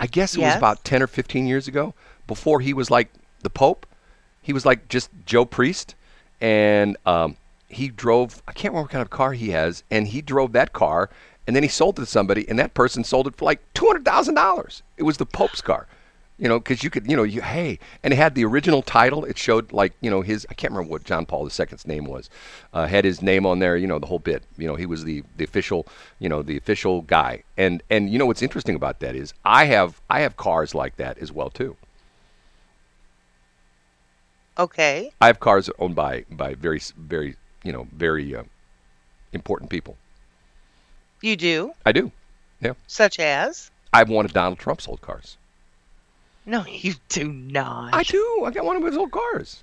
I guess it was about ten or fifteen years ago, before he was like the Pope. He was like just Joe Priest, and um, he drove. I can't remember what kind of car he has, and he drove that car, and then he sold it to somebody, and that person sold it for like two hundred thousand dollars. It was the Pope's car. You know, because you could, you know, you hey, and it had the original title. It showed like, you know, his. I can't remember what John Paul II's name was. Uh, had his name on there. You know, the whole bit. You know, he was the the official, you know, the official guy. And and you know what's interesting about that is I have I have cars like that as well too. Okay. I have cars owned by by very very you know very uh, important people. You do? I do. Yeah. Such as? I have one of Donald Trump's old cars. No, you do not. I do. I got one of his old cars.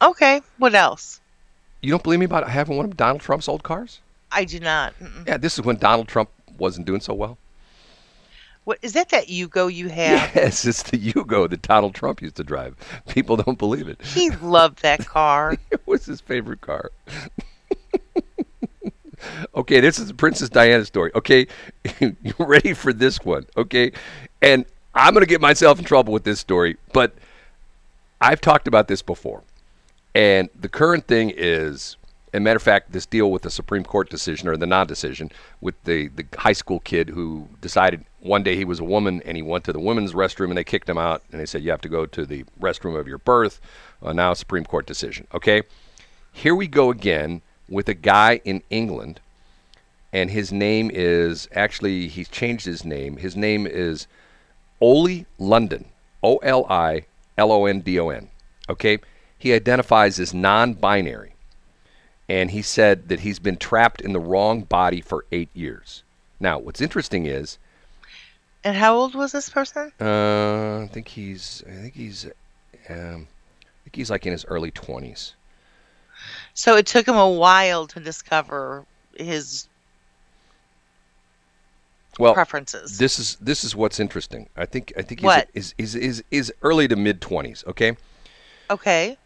Okay. What else? You don't believe me about having one of Donald Trump's old cars? I do not. Mm-mm. Yeah, this is when Donald Trump wasn't doing so well. What is that? That Yugo you have? Yes, it's the Yugo that Donald Trump used to drive. People don't believe it. He loved that car. It was his favorite car. okay, this is the Princess Diana story. Okay, you ready for this one? Okay, and I'm going to get myself in trouble with this story, but I've talked about this before. And the current thing is, a matter of fact, this deal with the Supreme Court decision or the non-decision with the the high school kid who decided one day he was a woman and he went to the women's restroom and they kicked him out and they said you have to go to the restroom of your birth. Uh, now Supreme Court decision. Okay, here we go again with a guy in England, and his name is actually he's changed his name. His name is Oli London. O L I L O N D O N. Okay? He identifies as non binary. And he said that he's been trapped in the wrong body for eight years. Now, what's interesting is, And how old was this person? uh, I think he's, I think he's, um, I think he's like in his early twenties. So it took him a while to discover his Well, preferences. this is this is what's interesting. I think I think he's What? is is is is early to mid twenties. Okay, okay.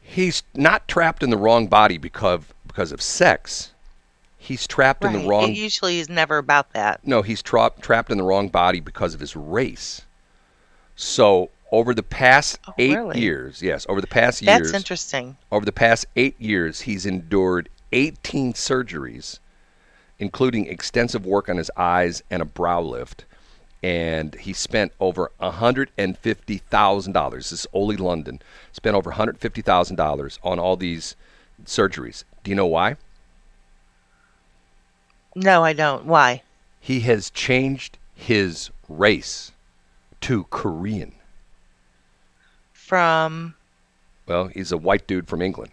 he's not trapped in the wrong body because because of sex. He's trapped in the wrong It usually is never about that. No, he's tra- trapped in the wrong body because of his race. So over the past Oh, eight really? years, yes, over the past That's years, That's interesting. over the past eight years, he's endured 18 surgeries, including extensive work on his eyes and a brow lift. and he spent over $150,000. This is Oli London. Spent over $150,000 on all these surgeries. Do you know why? No, I don't. Why? He has changed his race to Korean. From Well, he's a white dude from England.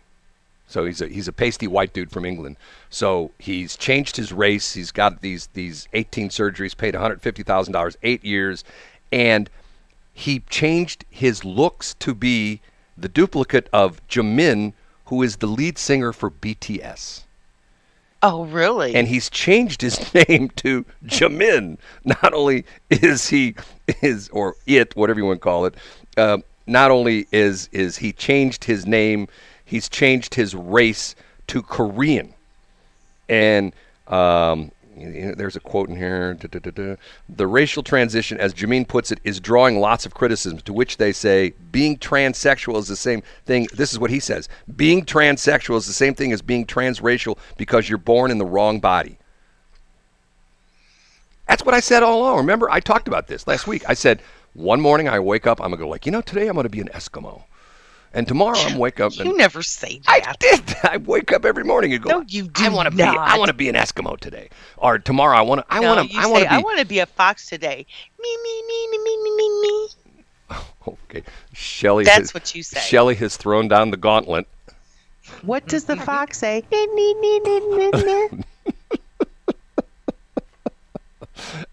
So he's a he's a pasty white dude from England. So he's changed his race. He's got these these 18 surgeries, paid 150 thousand dollars, eight years, and he changed his looks to be the duplicate of Jimin, who is the lead singer for BTS. Oh, really? And he's changed his name to Jimin. Not only is he is or it, whatever you want to call it, uh, not only is is he changed his name, he's changed his race to Korean. And um, you know, there's a quote in here. da, da, da. The racial transition, as Jimin puts it, is drawing lots of criticism. To which they say, being transsexual is the same thing. This is what he says: being transsexual is the same thing as being transracial because you're born in the wrong body. That's what I said all along. Remember, I talked about this last week. I said one morning I wake up, I'm gonna go like, you know, today I'm gonna be an Eskimo, and tomorrow I'm wake up. you never say that. I did. I wake up every morning and go. No, you do I want to be. I want to be an Eskimo today, or tomorrow. I want to. I no, want to. I want say, to I want to be a fox today. Me, me, me, me, me, me, me, me. Okay, Shelly. That's has, what you say. Shelly has thrown down the gauntlet. What does the fox say?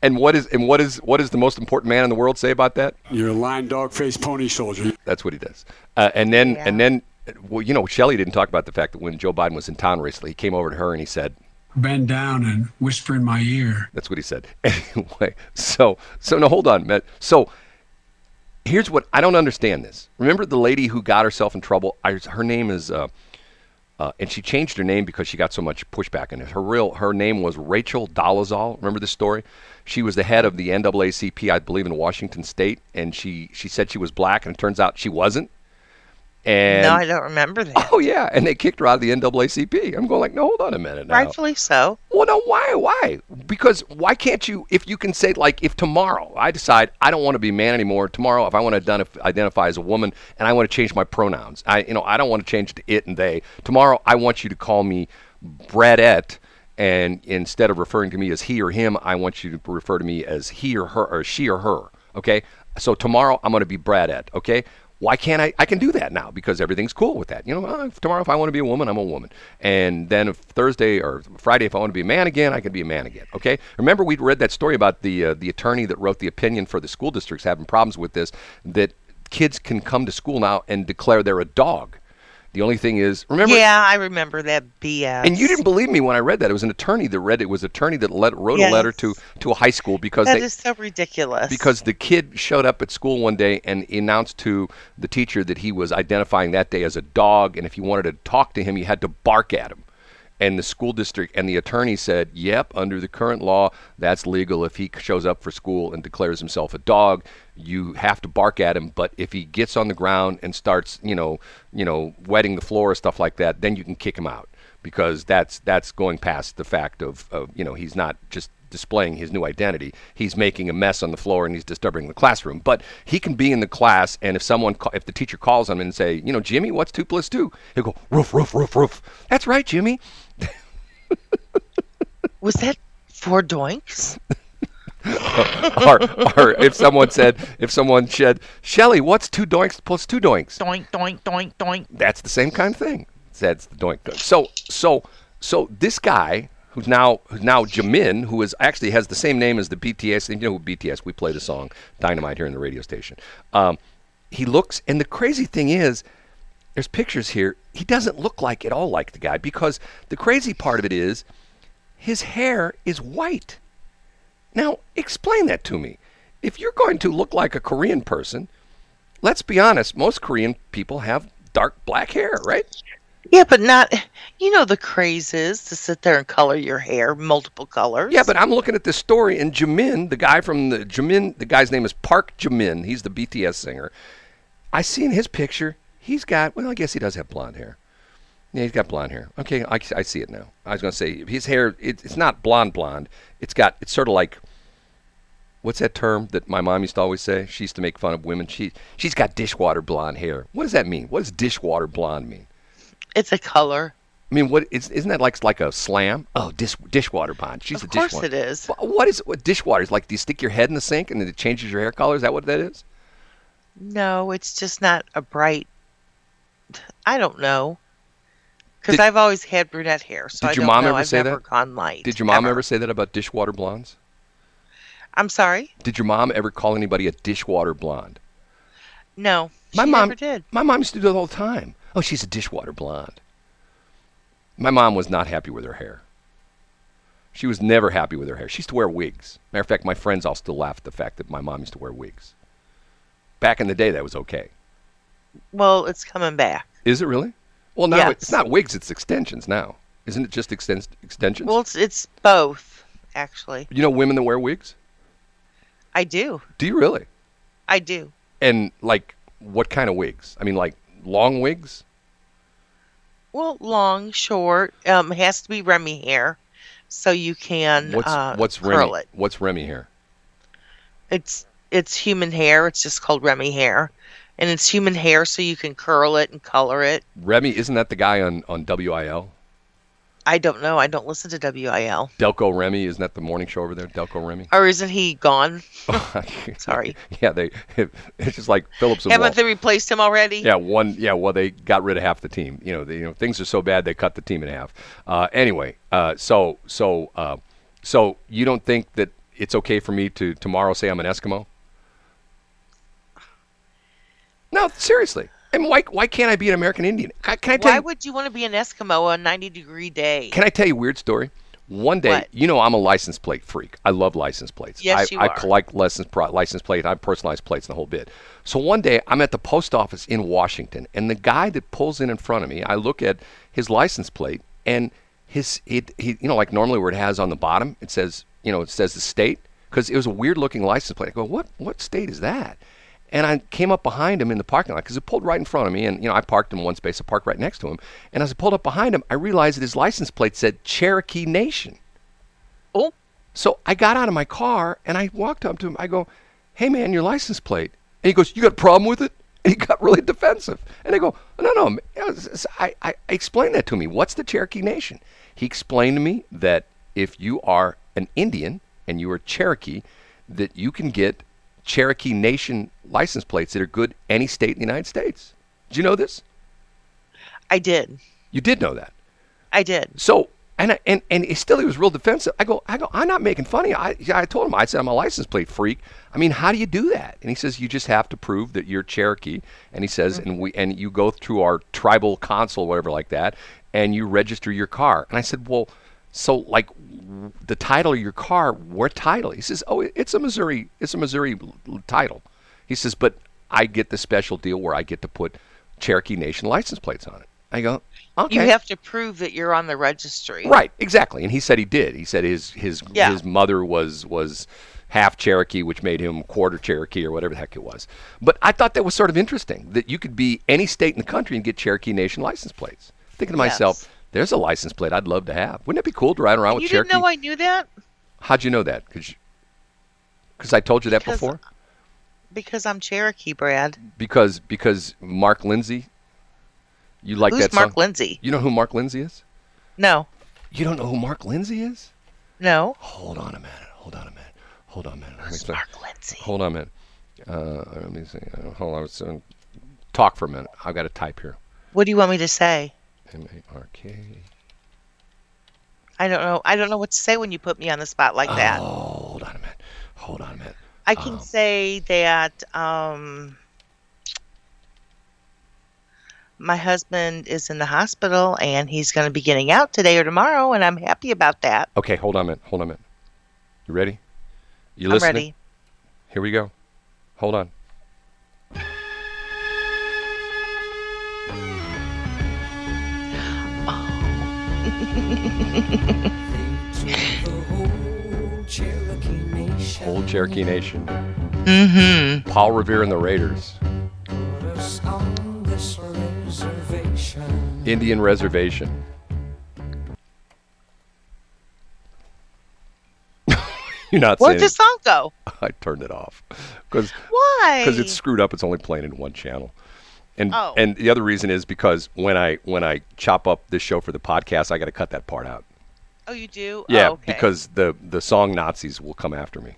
And what is and what is what is the most important man in the world say about that? You're a lying dog faced pony soldier. That's what he does. Uh, and then Yeah. and then, well, you know, Shelly didn't talk about the fact that when Joe Biden was in town recently, he came over to her and he said, Bend down and whisper in my ear. That's what he said. Anyway, so so no, hold on, Matt. So here's what I don't understand. This. Remember the lady who got herself in trouble? I, her name is, uh, uh, and she changed her name because she got so much pushback it. Her real her name was Rachel Dolezal. Remember this story? She was the head of the NAACP, I believe, in Washington State, and she she said she was black, and it turns out she wasn't. And no, I don't remember that. oh yeah, and they kicked her out of the NAACP. I'm going like, no, hold on a minute now. Rightfully so. Well, no, why? Why? Because why can't you? If you can say like, if tomorrow I decide I don't want to be man anymore, tomorrow if I want to identif- identify as a woman and I want to change my pronouns, I you know I don't want to change to it and they. Tomorrow I want you to call me Bradette, and instead of referring to me as he or him, I want you to refer to me as he or her or she or her. Okay. So tomorrow I'm going to be Bradette. Okay. Why can't I? I can do that now because everything's cool with that. You know, uh, tomorrow if I want to be a woman, I'm a woman. And then Thursday or Friday if I want to be a man again, I can be a man again. Okay. Remember we read that story about the uh, the attorney that wrote the opinion for the school districts having problems with this that kids can come to school now and declare they're a dog. The only thing is, remember, Yeah, I remember that BS. and you didn't believe me when I read that. It was an attorney that read it. It was an attorney that let, wrote a letter to to a high school because That they is so ridiculous. because the kid showed up at school one day and announced to the teacher that he was identifying that day as a dog, and if you wanted to talk to him, you had to bark at him. And the school district and the attorney said, "Yep, under the current law, that's legal. If he shows up for school and declares himself a dog, you have to bark at him. But if he gets on the ground and starts, you know, you know, wetting the floor or stuff like that, then you can kick him out because that's that's going past the fact of, of you know, he's not just displaying his new identity. He's making a mess on the floor and he's disturbing the classroom. But he can be in the class, and if someone, ca- if the teacher calls him and say, you know, Jimmy, what's two plus two? He'll go roof, roof, roof, roof. That's right, Jimmy. Was that four doinks? or, or if someone said, if someone said, Shelly, what's two doinks plus two doinks? Doink, doink, doink, doink. That's the same kind of thing. That's the doink. doink. So, so, so this guy who's now who's now Jimin, who is actually has the same name as the BTS. And You know who BTS? We play the song Dynamite here in the radio station. Um, he looks, and the crazy thing is, there's pictures here. He doesn't look like at all like the guy because the crazy part of it is, his hair is white. Now, explain that to me. If you're going to look like a Korean person, let's be honest, most Korean people have dark black hair, right? Yeah, but not. You know the craze is to sit there and color your hair multiple colors. Yeah, but I'm looking at this story, and Jimin, the guy from the Jimin, the guy's name is Park Jimin. He's the BTS singer. I see in his picture, he's got. Well, I guess he does have blonde hair. Yeah, he's got blonde hair. Okay, I, I see it now. I was going to say his hair. It, it's not blonde blonde. It's got. It's sort of like. What's that term that my mom used to always say? She used to make fun of women. She she's got dishwater blonde hair. What does that mean? What does dishwater blonde mean? It's a color. I mean, what is, isn't that like like a slam? Oh, dish, dishwater blonde. She's Of a course dishwater. it is. Wha- What is what dishwater? Is like do you stick your head in the sink and then it changes your hair color? Is that what that is? No, it's just not a bright. I don't know. Because I've always had brunette hair, so Did I your mom know. ever I've say never that? gone light. Did your mom ever say that about dishwater blondes? I'm sorry. Did your mom ever call anybody a dishwater blonde? No, My she mom never did. My mom used to do that all the time. Oh, she's a dishwater blonde. My mom was not happy with her hair. She was never happy with her hair. She used to wear wigs. Matter of fact, my friends all still laugh at the fact that my mom used to wear wigs. Back in the day, that was okay. Well, it's coming back. Is it really? Well, no, Yes. it's not wigs. It's extensions now. Isn't it just extens- extensions? Well, it's it's both actually. you know women that wear wigs? I do. Do you really? I do. And like, what kind of wigs? I mean, like long wigs? Well, long, short. Um, it has to be Remy hair, so you can What's uh, what's curl Remy? it. What's Remy hair? It's it's human hair. It's just called Remy hair, and it's human hair, so you can curl it and color it. Remy, isn't that the guy on on WIL? I don't know. I don't listen to WIL. Delco Remy, isn't that the morning show over there? Delco Remy. Or isn't he gone? Sorry. yeah, they. It's just like Phillips Haven't Walt. they replaced him already? Yeah, one. Yeah, well, they got rid of half the team. You know, they, you know, things are so bad they cut the team in half. Uh, anyway, uh, so so uh, so you don't think that it's okay for me to tomorrow say I'm an Eskimo? No, seriously. And why why can't I be an American Indian? Can, can I tell Why you? would you want to be an Eskimo on a 90 degree day? Can I tell you a weird story? One day, What? you know, I'm a license plate freak. I love license plates. Yes, I, you I are. collect license license plate. I have personalized plates and the whole bit. So one day, I'm at the post office in Washington, and the guy that pulls in in front of me, I look at his license plate, and his it he you know like normally where it has on the bottom, it says you know it says the state because it was a weird looking license plate. I go, what what state is that? And I came up behind him in the parking lot because it pulled right in front of me. And, you know, I parked in one space. I parked right next to him. And as I pulled up behind him, I realized that his license plate said Cherokee Nation. Oh, So I got out of my car and I walked up to him. I go, hey, man, your license plate. And he goes, you got a problem with it? And he got really defensive. And I go, no, no. I explained that to me. What's the Cherokee Nation? He explained to me that if you are an Indian and you are Cherokee, that you can get Cherokee Nation license plates that are good any state in the United States. Did you know this? I did. You did know that. I did. So and I- and and he still he was real defensive. I go I go I'm not making funny. I I told him I said I'm a license plate freak. I mean how do you do that? And he says you just have to prove that you're Cherokee. And he says mm-hmm. and we and you go through our tribal consul whatever like that and you register your car. And I said well so like the title of your car what title? He says oh it's a Missouri it's a Missouri title. He says but I get the special deal where I get to put Cherokee Nation license plates on it. I go okay. You have to prove that you're on the registry. Right, exactly. And he said he did. He said his his Yeah. his mother was was half Cherokee, which made him quarter Cherokee or whatever the heck it was. But I thought that was sort of interesting that you could be any state in the country and get Cherokee Nation license plates. Thinking to myself, there's a license plate I'd love to have. Wouldn't it be cool to ride around with Cherokee? You didn't know I knew that? How'd you know that? Because I told you that Because- before. Because I'm Cherokee, Brad. Because because Mark Lindsay. You like Who's that Mark song? Lindsay? You know who Mark Lindsay is? No. You don't know who Mark Lindsay is? No. Hold on a minute. Hold on a minute. Hold on a minute. Who's. Mark Lindsay? Hold on a minute. Uh, let me see. Uh, hold on. So, talk for a minute. I've got to type here. What do you want me to say? M A R K. I don't know. I don't know what to say when you put me on the spot like that. Oh, hold on a minute. Hold on a minute. I can um, say that um, my husband is in the hospital and he's going to be getting out today or tomorrow, and I'm happy about that. Okay, hold on a minute. Hold on a minute. You ready? You listening? I'm ready. Here we go. Hold on. Whole Cherokee Nation. Mm-hmm. Paul Revere and the Raiders. Indian Reservation. You're not Where'd the song go? I turned it off because Why? because it's screwed up. It's only playing in one channel. And Oh. and the other reason is because when I when I chop up this show for the podcast, I got to cut that part out. Oh, you do? Yeah, Oh, okay. because the the song Nazis will come after me.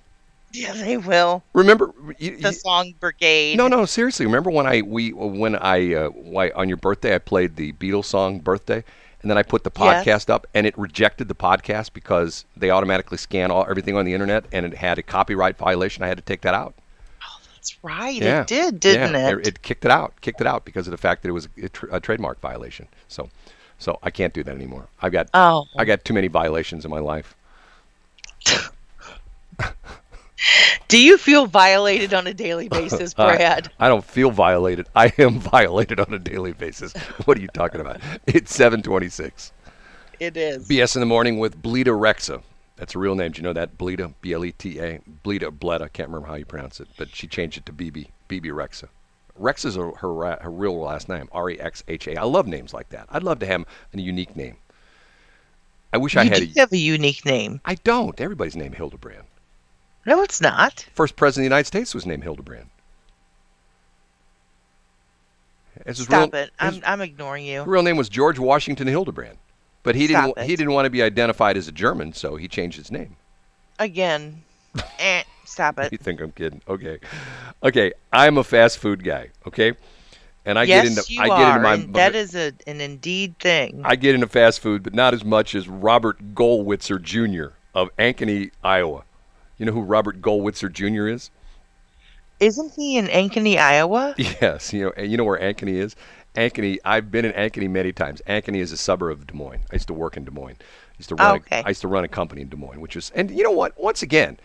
Yeah, they will. Remember? You, The you- song Brigade. no, no, seriously. Remember when I we when I uh, why on your birthday I played the Beatles song Birthday, and then I put the podcast up, and it rejected the podcast because they automatically scan all everything on the internet, and it had a copyright violation. I had to take that out. Oh, that's right. Yeah. It did, didn't yeah, it? It kicked it out. Kicked it out because of the fact that it was a, tr- a trademark violation. So, so I can't do that anymore. I've got Oh. I got too many violations in my life. Do you feel violated on a daily basis, Brad? I, don't feel violated. I am violated on a daily basis. What are you talking about? It's 726. it is. BS in the morning with Bleda Rexha. That's a real name. Do you know that? Bleda, B L E T A. Bleda, Bleda. Can't remember how you pronounce it, but she changed it to Bebe, Bebe Rexha. Rex is her, her, her real last name, R E X H A. I love names like that. I'd love to have a unique name. I wish I had a. have a unique name. I don't. Everybody's named Hildebrand. No, it's not. First president of the United States was named Hildebrand. His Stop real, it. I'm, his I'm ignoring you. real name was George Washington Hildebrand, but he didn't. Stop He didn't want to be identified as a German, so he changed his name. Again. eh, stop it. You think I'm kidding? Okay, okay. I'm a fast food guy. Okay, and I yes, get into you I are. get into my and that is a, an indeed thing. I get into fast food, but not as much as Robert Goldwitzer Jr. of Ankeny, Iowa. You know who Robert Goldwitzer Jr. is? Isn't he in Ankeny, Iowa? Yes, you know, and you know where Ankeny is. Ankeny. I've been in Ankeny many times. Ankeny is a suburb of Des Moines. I used to work in Des Moines. I used to run. Okay. A, I used to run a company in Des Moines, which is. And you know what? Once again,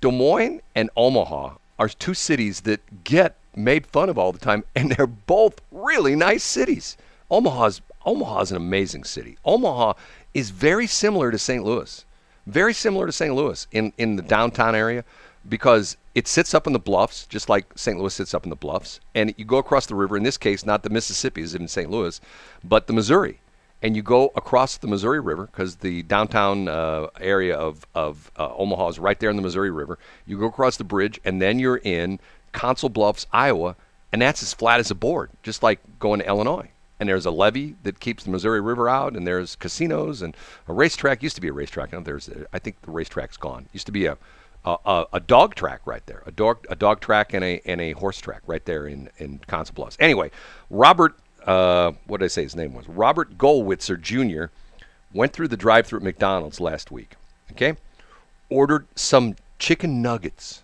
Des Moines and Omaha are two cities that get made fun of all the time, and they're both really nice cities. Omaha's Omaha's an amazing city. Omaha is very similar to St. Louis, very similar to St. Louis in in the downtown area, because it sits up in the bluffs, just like St. Louis sits up in the bluffs, and you go across the river. In this case, not the Mississippi is in St. Louis, but the Missouri and you go across the Missouri River because the downtown uh, area of, of uh, Omaha is right there in the Missouri River. You go across the bridge, and then you're in Council Bluffs, Iowa, and that's as flat as a board, just like going to Illinois. And there's a levee that keeps the Missouri River out, and there's casinos and a racetrack. Used to be a racetrack. Now there's, I think the racetrack's gone. Used to be a, a, a, dog track right there, a dog a dog track and a and a horse track right there in in Council Bluffs. Anyway, Robert uh, what did I say his name was? Robert Goldwitzer Jr. went through the drive-through at McDonald's last week. Okay, ordered some chicken nuggets,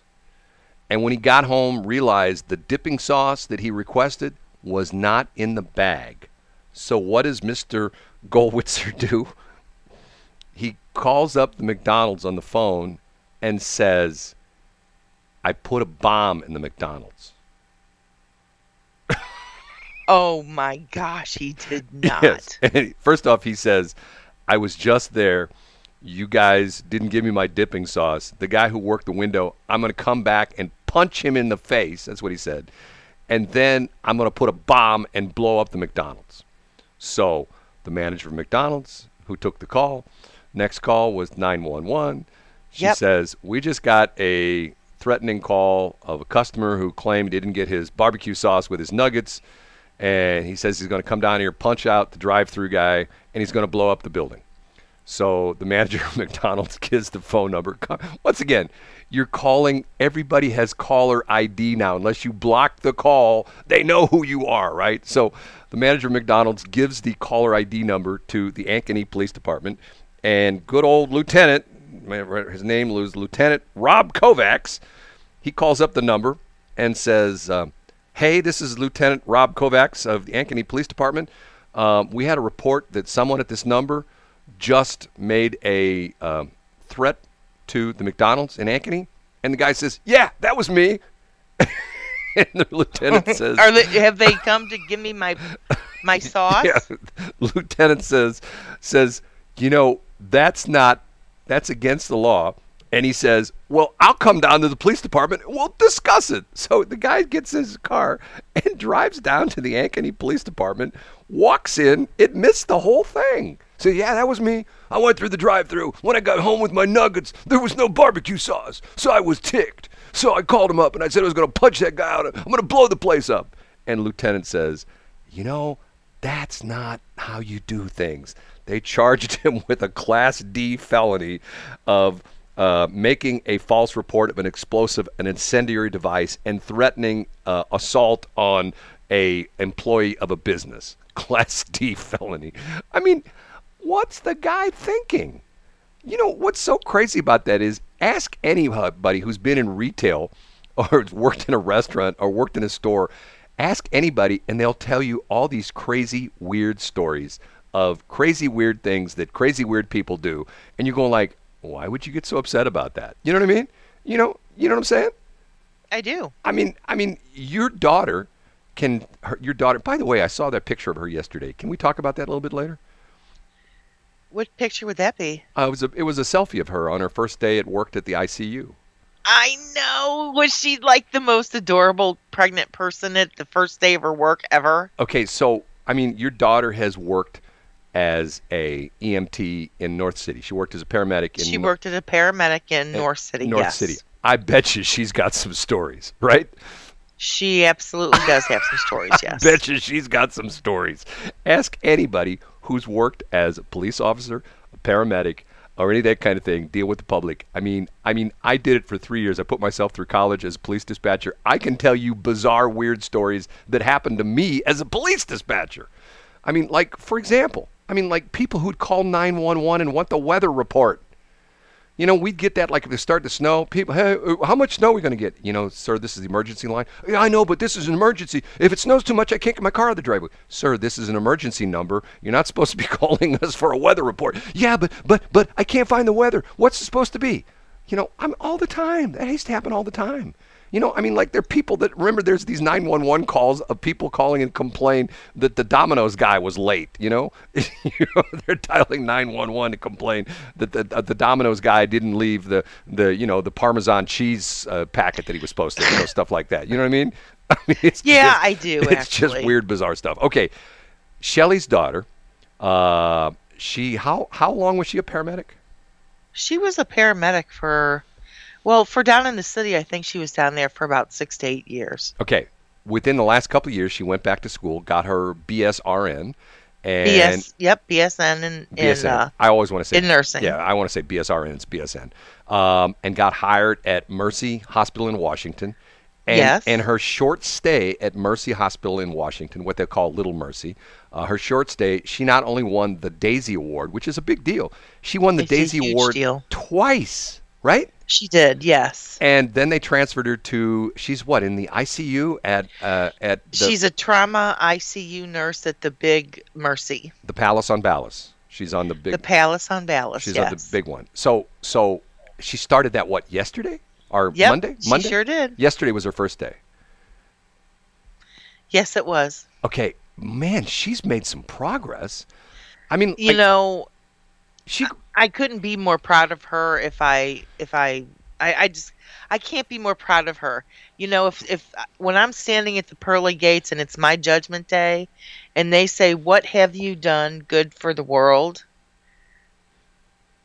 and when he got home, realized the dipping sauce that he requested was not in the bag. So what does Mr. Goldwitzer do? He calls up the McDonald's on the phone and says, "I put a bomb in the McDonald's." Oh my gosh, he did not. Yes. First off, he says, I was just there. You guys didn't give me my dipping sauce. The guy who worked the window, I'm going to come back and punch him in the face. That's what he said. And then I'm going to put a bomb and blow up the McDonald's. So the manager of McDonald's, who took the call, next call was 911. She Yep. says, We just got a threatening call of a customer who claimed he didn't get his barbecue sauce with his nuggets and he says he's going to come down here, punch out the drive-through guy, and he's going to blow up the building. So the manager of McDonald's gives the phone number. Once again, you're calling. Everybody has caller ID now. Unless you block the call, they know who you are, right? So the manager of McDonald's gives the caller ID number to the Ankeny Police Department, and good old Lieutenant, his name was Lieutenant Rob Kovacs. He calls up the number and says. Um, Hey, this is Lieutenant Rob Kovacs of the Ankeny Police Department. Um, we had a report that someone at this number just made a um, threat to the McDonald's in Ankeny. And the guy says, Yeah, that was me. and the lieutenant says, Are they, have they come to give me my my sauce? yeah, lieutenant says says you know that's not that's against the law and he says well i'll come down to the police department and we'll discuss it so the guy gets his car and drives down to the ankeny police department walks in admits the whole thing So yeah, that was me. I went through the drive-through. When I got home with my nuggets, there was no barbecue sauce, so I was ticked. So I called him up and I said I was going to punch that guy out. I'm going to blow the place up. And Lieutenant says, "You know, that's not how you do things." They charged him with a Class D felony of uh, making a false report of an explosive, an incendiary device, and threatening uh, assault on a employee of a business. Class D felony. I mean, what's the guy thinking? You know what's so crazy about that is ask anybody who's been in retail or worked in a restaurant or worked in a store. Ask anybody, and they'll tell you all these crazy, weird stories of crazy, weird things that crazy, weird people do, and you're going like, why would you get so upset about that? You know what I mean? You know, you know what I'm saying? I do. I mean, I mean, your daughter can. Her, your daughter. By the way, I saw that picture of her yesterday. Can we talk about that a little bit later? What picture would that be? Uh, it was a it was a selfie of her on her first day at work at the ICU. I know. Was she like the most adorable pregnant person at the first day of her work ever? Okay, so I mean, your daughter has worked as a EMT in North City. She worked as a paramedic in She worked as a paramedic in North City. North yes. City. I bet you she's got some stories, right? She absolutely does have some stories. Yes. bet you she's got some stories. Ask anybody who's worked as a police officer, a paramedic, or any of that kind of thing, deal with the public. I mean, I mean, I did it for three years. I put myself through college as a police dispatcher. I can tell you bizarre, weird stories that happened to me as a police dispatcher. I mean, like for example, I mean, like people who'd call 911 and want the weather report. You know, we'd get that like if it started to snow. People, hey, uh, how much snow are we going to get? You know, sir, this is the emergency line. Yeah, I know, but this is an emergency. If it snows too much, I can't get my car out of the driveway. Sir, this is an emergency number. You're not supposed to be calling us for a weather report. Yeah, but but but I can't find the weather. What's it supposed to be? You know, I'm all the time. That has to happen all the time. You know, I mean, like there are people that remember there's these 911 calls of people calling and complain that the Domino's guy was late. You know, you know they're dialing 911 to complain that the, uh, the Domino's guy didn't leave the the you know the Parmesan cheese uh, packet that he was supposed to. You know, stuff like that. You know what I mean? I mean Yeah, just- I do, It's just weird, bizarre stuff. Okay, Shelly's daughter. Uh, she how how long was she a paramedic? She was a paramedic for, well, for down in the city, I think she was down there for about six to eight years. Okay. Within the last couple of years, she went back to school, got her BSRN, and BS, yep, BSN and, BSN. uh, I always want to say in nursing. Yeah, I want to say BSRN. It's BSN. Um, and got hired at Mercy Hospital in Washington. And, Yes. and her short stay at Mercy Hospital in Washington, what they call Little Mercy, uh, her short stay, she not only won the Daisy Award, which is a big deal, she won the It's Daisy Award deal. twice, right? She did, yes. And then they transferred her to she's what in the ICU at uh, at the, She's a trauma ICU nurse at the big Mercy, the Palace on Ballas. She's on the big. the Palace on Ballas. she's yes. on the big one. So so she started that what yesterday or Yep, Monday? she Monday. sure did. Yesterday was her first day. Yes, it was. Okay, man, she's made some progress. I mean, You like, know, she I couldn't be more proud of her if I if I I, I just I can't be more proud of her. You know, if if when I'm standing at the pearly gates and it's my judgment day and they say, "What have you done good for the world?"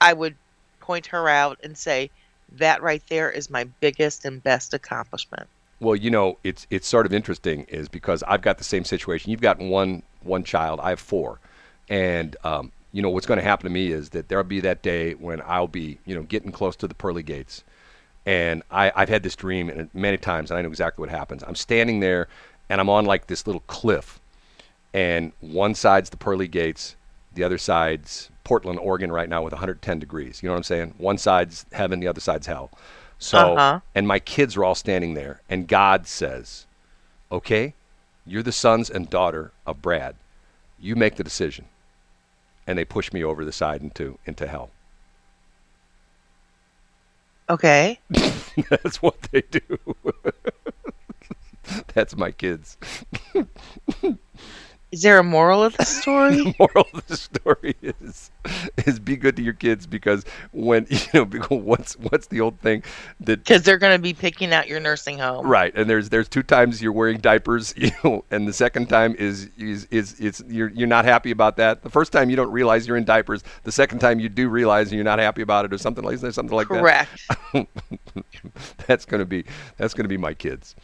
I would point her out and say, "That right there is my biggest and best accomplishment." Well, you know, it's it's sort of interesting is because I've got the same situation. You've got one one child, I have four, and um, you know what's going to happen to me is that there'll be that day when I'll be you know getting close to the pearly gates, and I, I've had this dream and many times, and I know exactly what happens. I'm standing there, and I'm on like this little cliff, and one side's the pearly gates, the other side's Portland, Oregon, right now with 110 degrees. You know what I'm saying? One side's heaven, the other side's hell. So, Uh-huh. and my kids are all standing there, and God says, "Okay, you're the sons and daughter of Brad. You make the decision." And they push me over the side into into hell. Okay. That's what they do. That's my kids. Is there a moral of the story? the moral of the story is is be good to your kids because when you know what's what's the old thing that Because they're going to be picking out your nursing home. right and there's there's two times you're wearing diapers you know and the second time is is is it's you're you're not happy about that the first time you don't realize you're in diapers the second time you do realize and you're not happy about it or something like that something like Correct. that that's gonna be that's gonna be my kids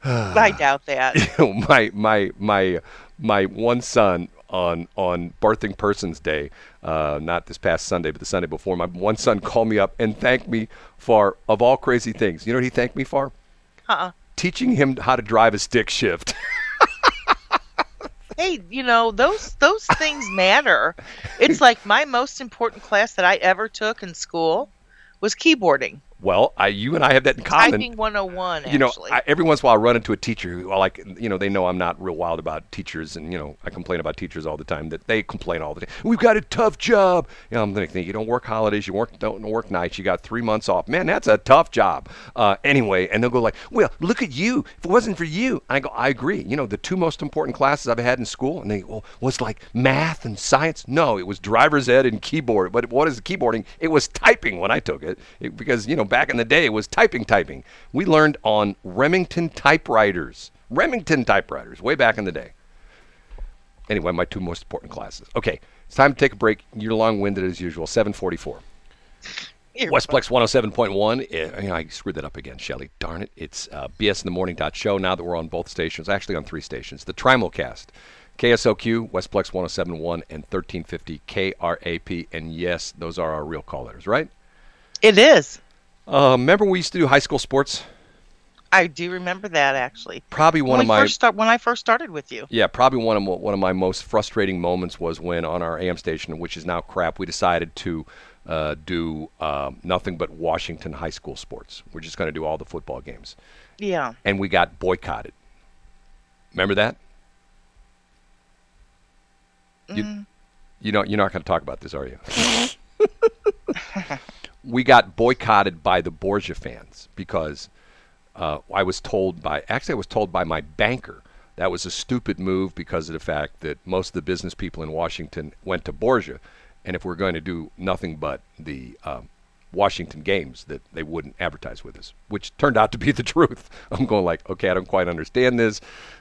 I doubt that. you know, my my my my one son on on birthing persons day, uh, not this past Sunday, but the Sunday before, my one son called me up and thanked me for of all crazy things. You know what he thanked me for? Uh-uh. Teaching him how to drive a stick shift. Hey, you know those those things matter. It's like my most important class that I ever took in school was keyboarding. Well, I you and I have that in common. Typing 101 you know, actually. I, every once in a while I run into a teacher who, like, you know, they know I'm not real wild about teachers, and you know, I complain about teachers all the time. That they complain all the time. We've got a tough job. You know, I'm thinking you don't work holidays, you work don't work nights, you got three months off. Man, that's a tough job. Uh, anyway, and they'll go like, well, look at you. If it wasn't for you, I go, I agree. You know, the two most important classes I've had in school, and they well, was like math and science. No, it was driver's ed and keyboard. But what is keyboarding? It was typing when I took it, it because you know back in the day was typing, typing. We learned on Remington typewriters. Remington typewriters, way back in the day. Anyway, my two most important classes. Okay, it's time to take a break. You're long-winded as usual. 744. You're Westplex 107.1. Eh, you know, I screwed that up again, Shelly. Darn it. It's uh, BS in the Morning dot show now that we're on both stations, actually on three stations. The Trimulcast, KSLQ, Westplex 107.1, and 1350 KRAP. And yes, those are our real call letters, right? It is. Uh, remember we used to do high school sports? I do remember that actually. Probably one when of my first start when I first started with you. Yeah, probably one of one of my most frustrating moments was when on our AM station, which is now crap, we decided to uh, do um, nothing but Washington high school sports. We're just going to do all the football games, Yeah. and we got boycotted. Remember that? You, you know, you're not going to talk about this, are you? we got boycotted by the Borgia fans because uh, I was told by actually I was told by my banker that was a stupid move because of the fact that most of the business people in Washington went to Borgia, and if we're going to do nothing but the um, Washington games, that they wouldn't advertise with us, which turned out to be the truth. I'm going like, okay, I don't quite understand this.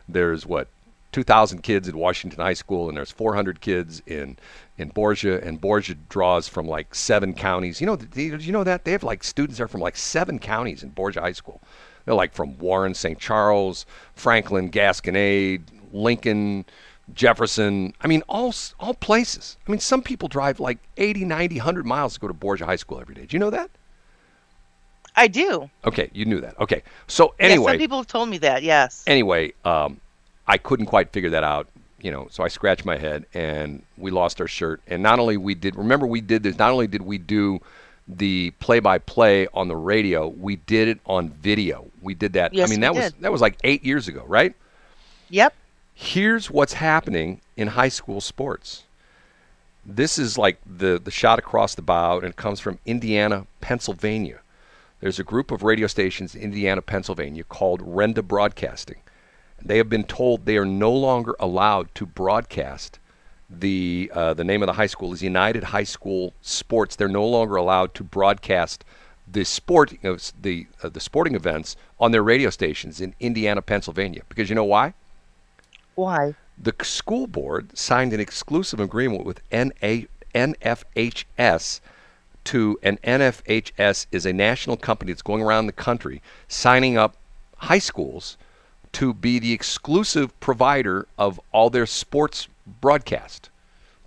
There's what 2,000 kids in Washington High School, and there's 400 kids in in Borgia, and Borgia draws from like seven counties. You know, did you know that they have like students there from like seven counties in Borgia High School. They're like from Warren, St. Charles, Franklin, Gasconade, Lincoln, Jefferson. I mean, all all places. I mean, some people drive like 80, 90, 100 miles to go to Borgia High School every day. Do you know that? I do. Okay, you knew that. Okay, so anyway, some people have told me that. Yes. anyway, um, I couldn't quite figure that out. You know, so I scratched my head, and we lost our shirt. And not only we did, remember we did this. Not only did we do the play-by-play on the radio, we did it on video. We did that. Yes, I mean, that was did. that was like eight years ago, right? Yep. Here's what's happening in high school sports. This is like the the shot across the bow, and it comes from Indiana, Pennsylvania. There's a group of radio stations in Indiana, Pennsylvania called Renda Broadcasting. They have been told they are no longer allowed to broadcast the uh, the name of the high school is United High School Sports. They're no longer allowed to broadcast the sport you know, the uh, the sporting events on their radio stations in Indiana, Pennsylvania. Because you know why? Why? the school board signed an exclusive agreement with NA, NFHS to and NFHS is a national company that's going around the country signing up high schools to be the exclusive provider of all their sports broadcast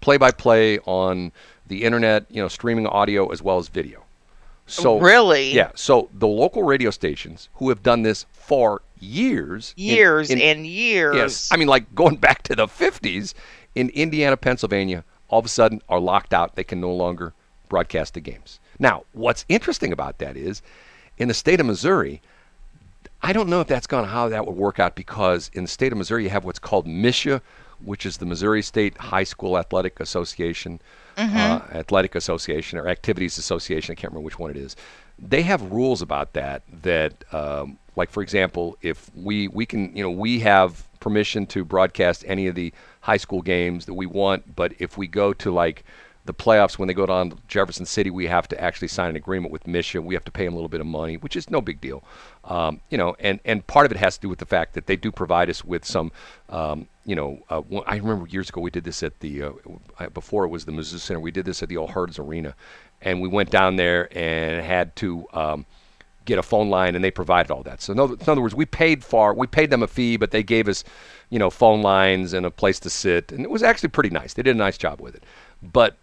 play by play on the internet you know streaming audio as well as video so Really? yeah so the local radio stations who have done this for years in- Years in- and years. Yes, I mean like going back to the 50s in Indiana, Pennsylvania, all of a sudden are locked out. They can no longer broadcast the games. Now, what's interesting about that is in the state of Missouri, I don't know if that's going to how that would work out because in the state of Missouri you have what's called MSHSAA, which is the Missouri State High School Athletic Association, uh, Athletic Association or Activities Association. I can't remember which one it is. They have rules about that. That, um, like for example, if we we can, you know, we have permission to broadcast any of the high school games that we want. But if we go to like the playoffs when they go down to Jefferson City, we have to actually sign an agreement with MSHSAA. We have to pay them a little bit of money, which is no big deal. Um, you know, and, and part of it has to do with the fact that they do provide us with some, um, you know, uh, I remember years ago we did this at the, uh, before it was the Mizzou Center, we did this at the old Hearnes Arena. And we went down there and had to um, get a phone line, and they provided all that. So in other, words, we paid for, we paid them a fee, but they gave us, you know, phone lines and a place to sit. And it was actually pretty nice. They did a nice job with it. But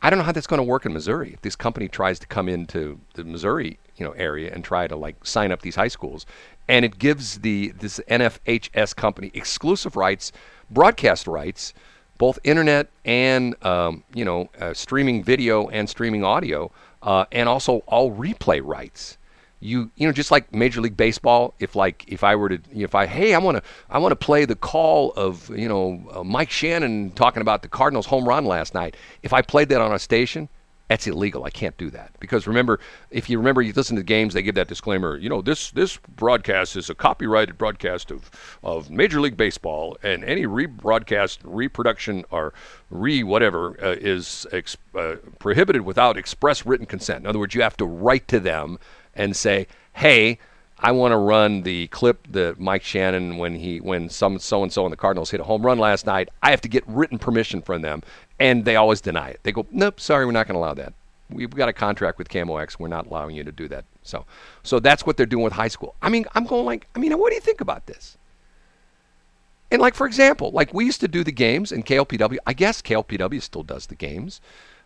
I don't know how that's going to work in Missouri. If this company tries to come into the Missouri, you know, area and try to like sign up these high schools, and it gives the this NFHS company exclusive rights, broadcast rights, both internet and um, you know uh, streaming video and streaming audio, uh, and also all replay rights you you know just like Major League Baseball, if like if I were to if I hey I want to I want to play the call of you know uh, Mike Shannon talking about the Cardinals home run last night. If I played that on a station, that's illegal. I can't do that because remember, if you remember, you listen to the games, they give that disclaimer. You know, this this broadcast is a copyrighted broadcast of of Major League Baseball, and any rebroadcast, reproduction, or re whatever uh, is ex- uh, prohibited without express written consent. In other words, you have to write to them and say, hey, I want to run the clip that Mike Shannon when he when some so and so in the Cardinals hit a home run last night. I have to get written permission from them, and they always deny it. They go, nope, sorry, we're not going to allow that. We've got a contract with KMOX. We're not allowing you to do that. So, so that's what they're doing with high school. I mean, I'm going like, I mean, what do you think about this? And like for example, like we used to do the games in KLPW. I guess KLPW still does the games.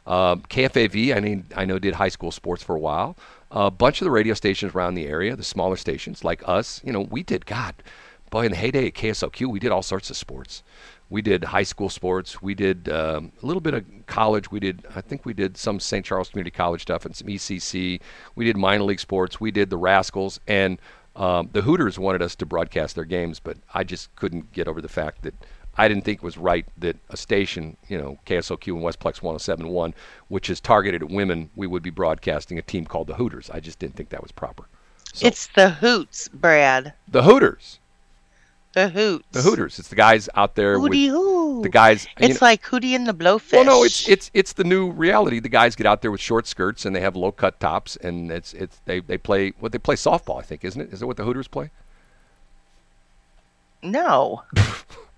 Uh, KFAV, I mean, I know did high school sports for a while a bunch of the radio stations around the area, the smaller stations like us, you know, we did, God, boy, in the heyday at KSLQ, we did all sorts of sports. We did high school sports. We did um, a little bit of college. We did, I think we did some St. Charles Community College stuff and some ECC. We did minor league sports. We did the Rascals. And um, the Hooters wanted us to broadcast their games, but I just couldn't get over the fact that I didn't think it was right that a station, you know, KSLQ and Westplex 1071, which is targeted at women, we would be broadcasting a team called the Hooters. I just didn't think that was proper. So, it's the Hoots, Brad. The Hooters. The Hoots. The Hooters. It's the guys out there. Hootie with, hoo. The guys. It's know, like Hootie and the Blowfish. Well, no, it's it's it's the new reality. The guys get out there with short skirts and they have low cut tops and it's it's they they play what they play softball. I think isn't it? Is that what the Hooters play? No.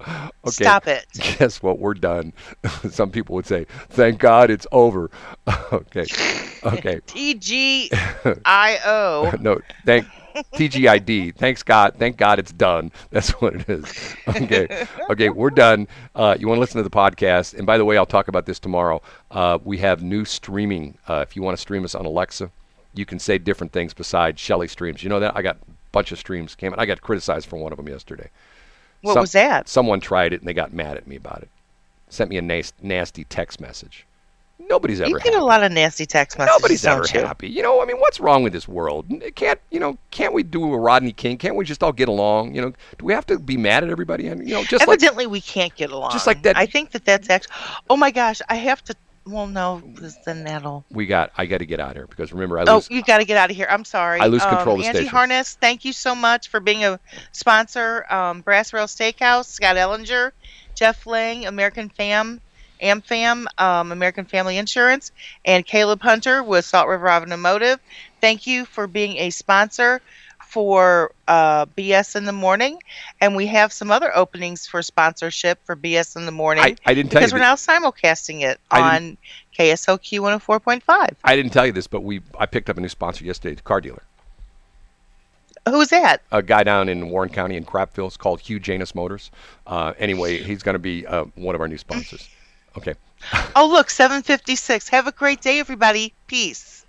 Okay. Stop it. Guess what? We're done. Some people would say, "Thank God it's over." okay. Okay. T-G-I-O. no, thank TGID. Thanks God. Thank God it's done. That's what it is. Okay. Okay, we're done. Uh, you want to listen to the podcast? And by the way, I'll talk about this tomorrow. Uh, we have new streaming. Uh, if you want to stream us on Alexa, you can say different things besides Shelly streams. You know that I got a bunch of streams came and I got criticized for one of them yesterday. What Some, was that? Someone tried it and they got mad at me about it. Sent me a nas- nasty text message. Nobody's ever. You get happy. a lot of nasty text messages. Nobody's ever you? happy. You know, I mean, what's wrong with this world? Can't you know? Can't we do a Rodney King? Can't we just all get along? You know, do we have to be mad at everybody? And you know, just evidently like, we can't get along. Just like that. I think that that's actually. Oh my gosh, I have to well, no, because then that'll. We got. I got to get out of here because remember I oh, lose. Oh, you got to get out of here. I'm sorry. I lose control um, of the Angie station. Harness, thank you so much for being a sponsor. Um, Brass Rail Steakhouse, Scott Ellinger, Jeff Lang, American Fam, AmFam, um, American Family Insurance, and Caleb Hunter with Salt River Automotive. Thank you for being a sponsor for uh, BS in the morning, and we have some other openings for sponsorship for BS in the morning. I, I didn't tell because you we're now simulcasting it on KSLQ 104.5. I didn't tell you this, but we I picked up a new sponsor yesterday, the car dealer. Who's that? A guy down in Warren County in Crapville. It's called Hugh Janus Motors. Uh, anyway, he's going to be uh, one of our new sponsors. Okay. oh, look, 756. Have a great day, everybody. Peace.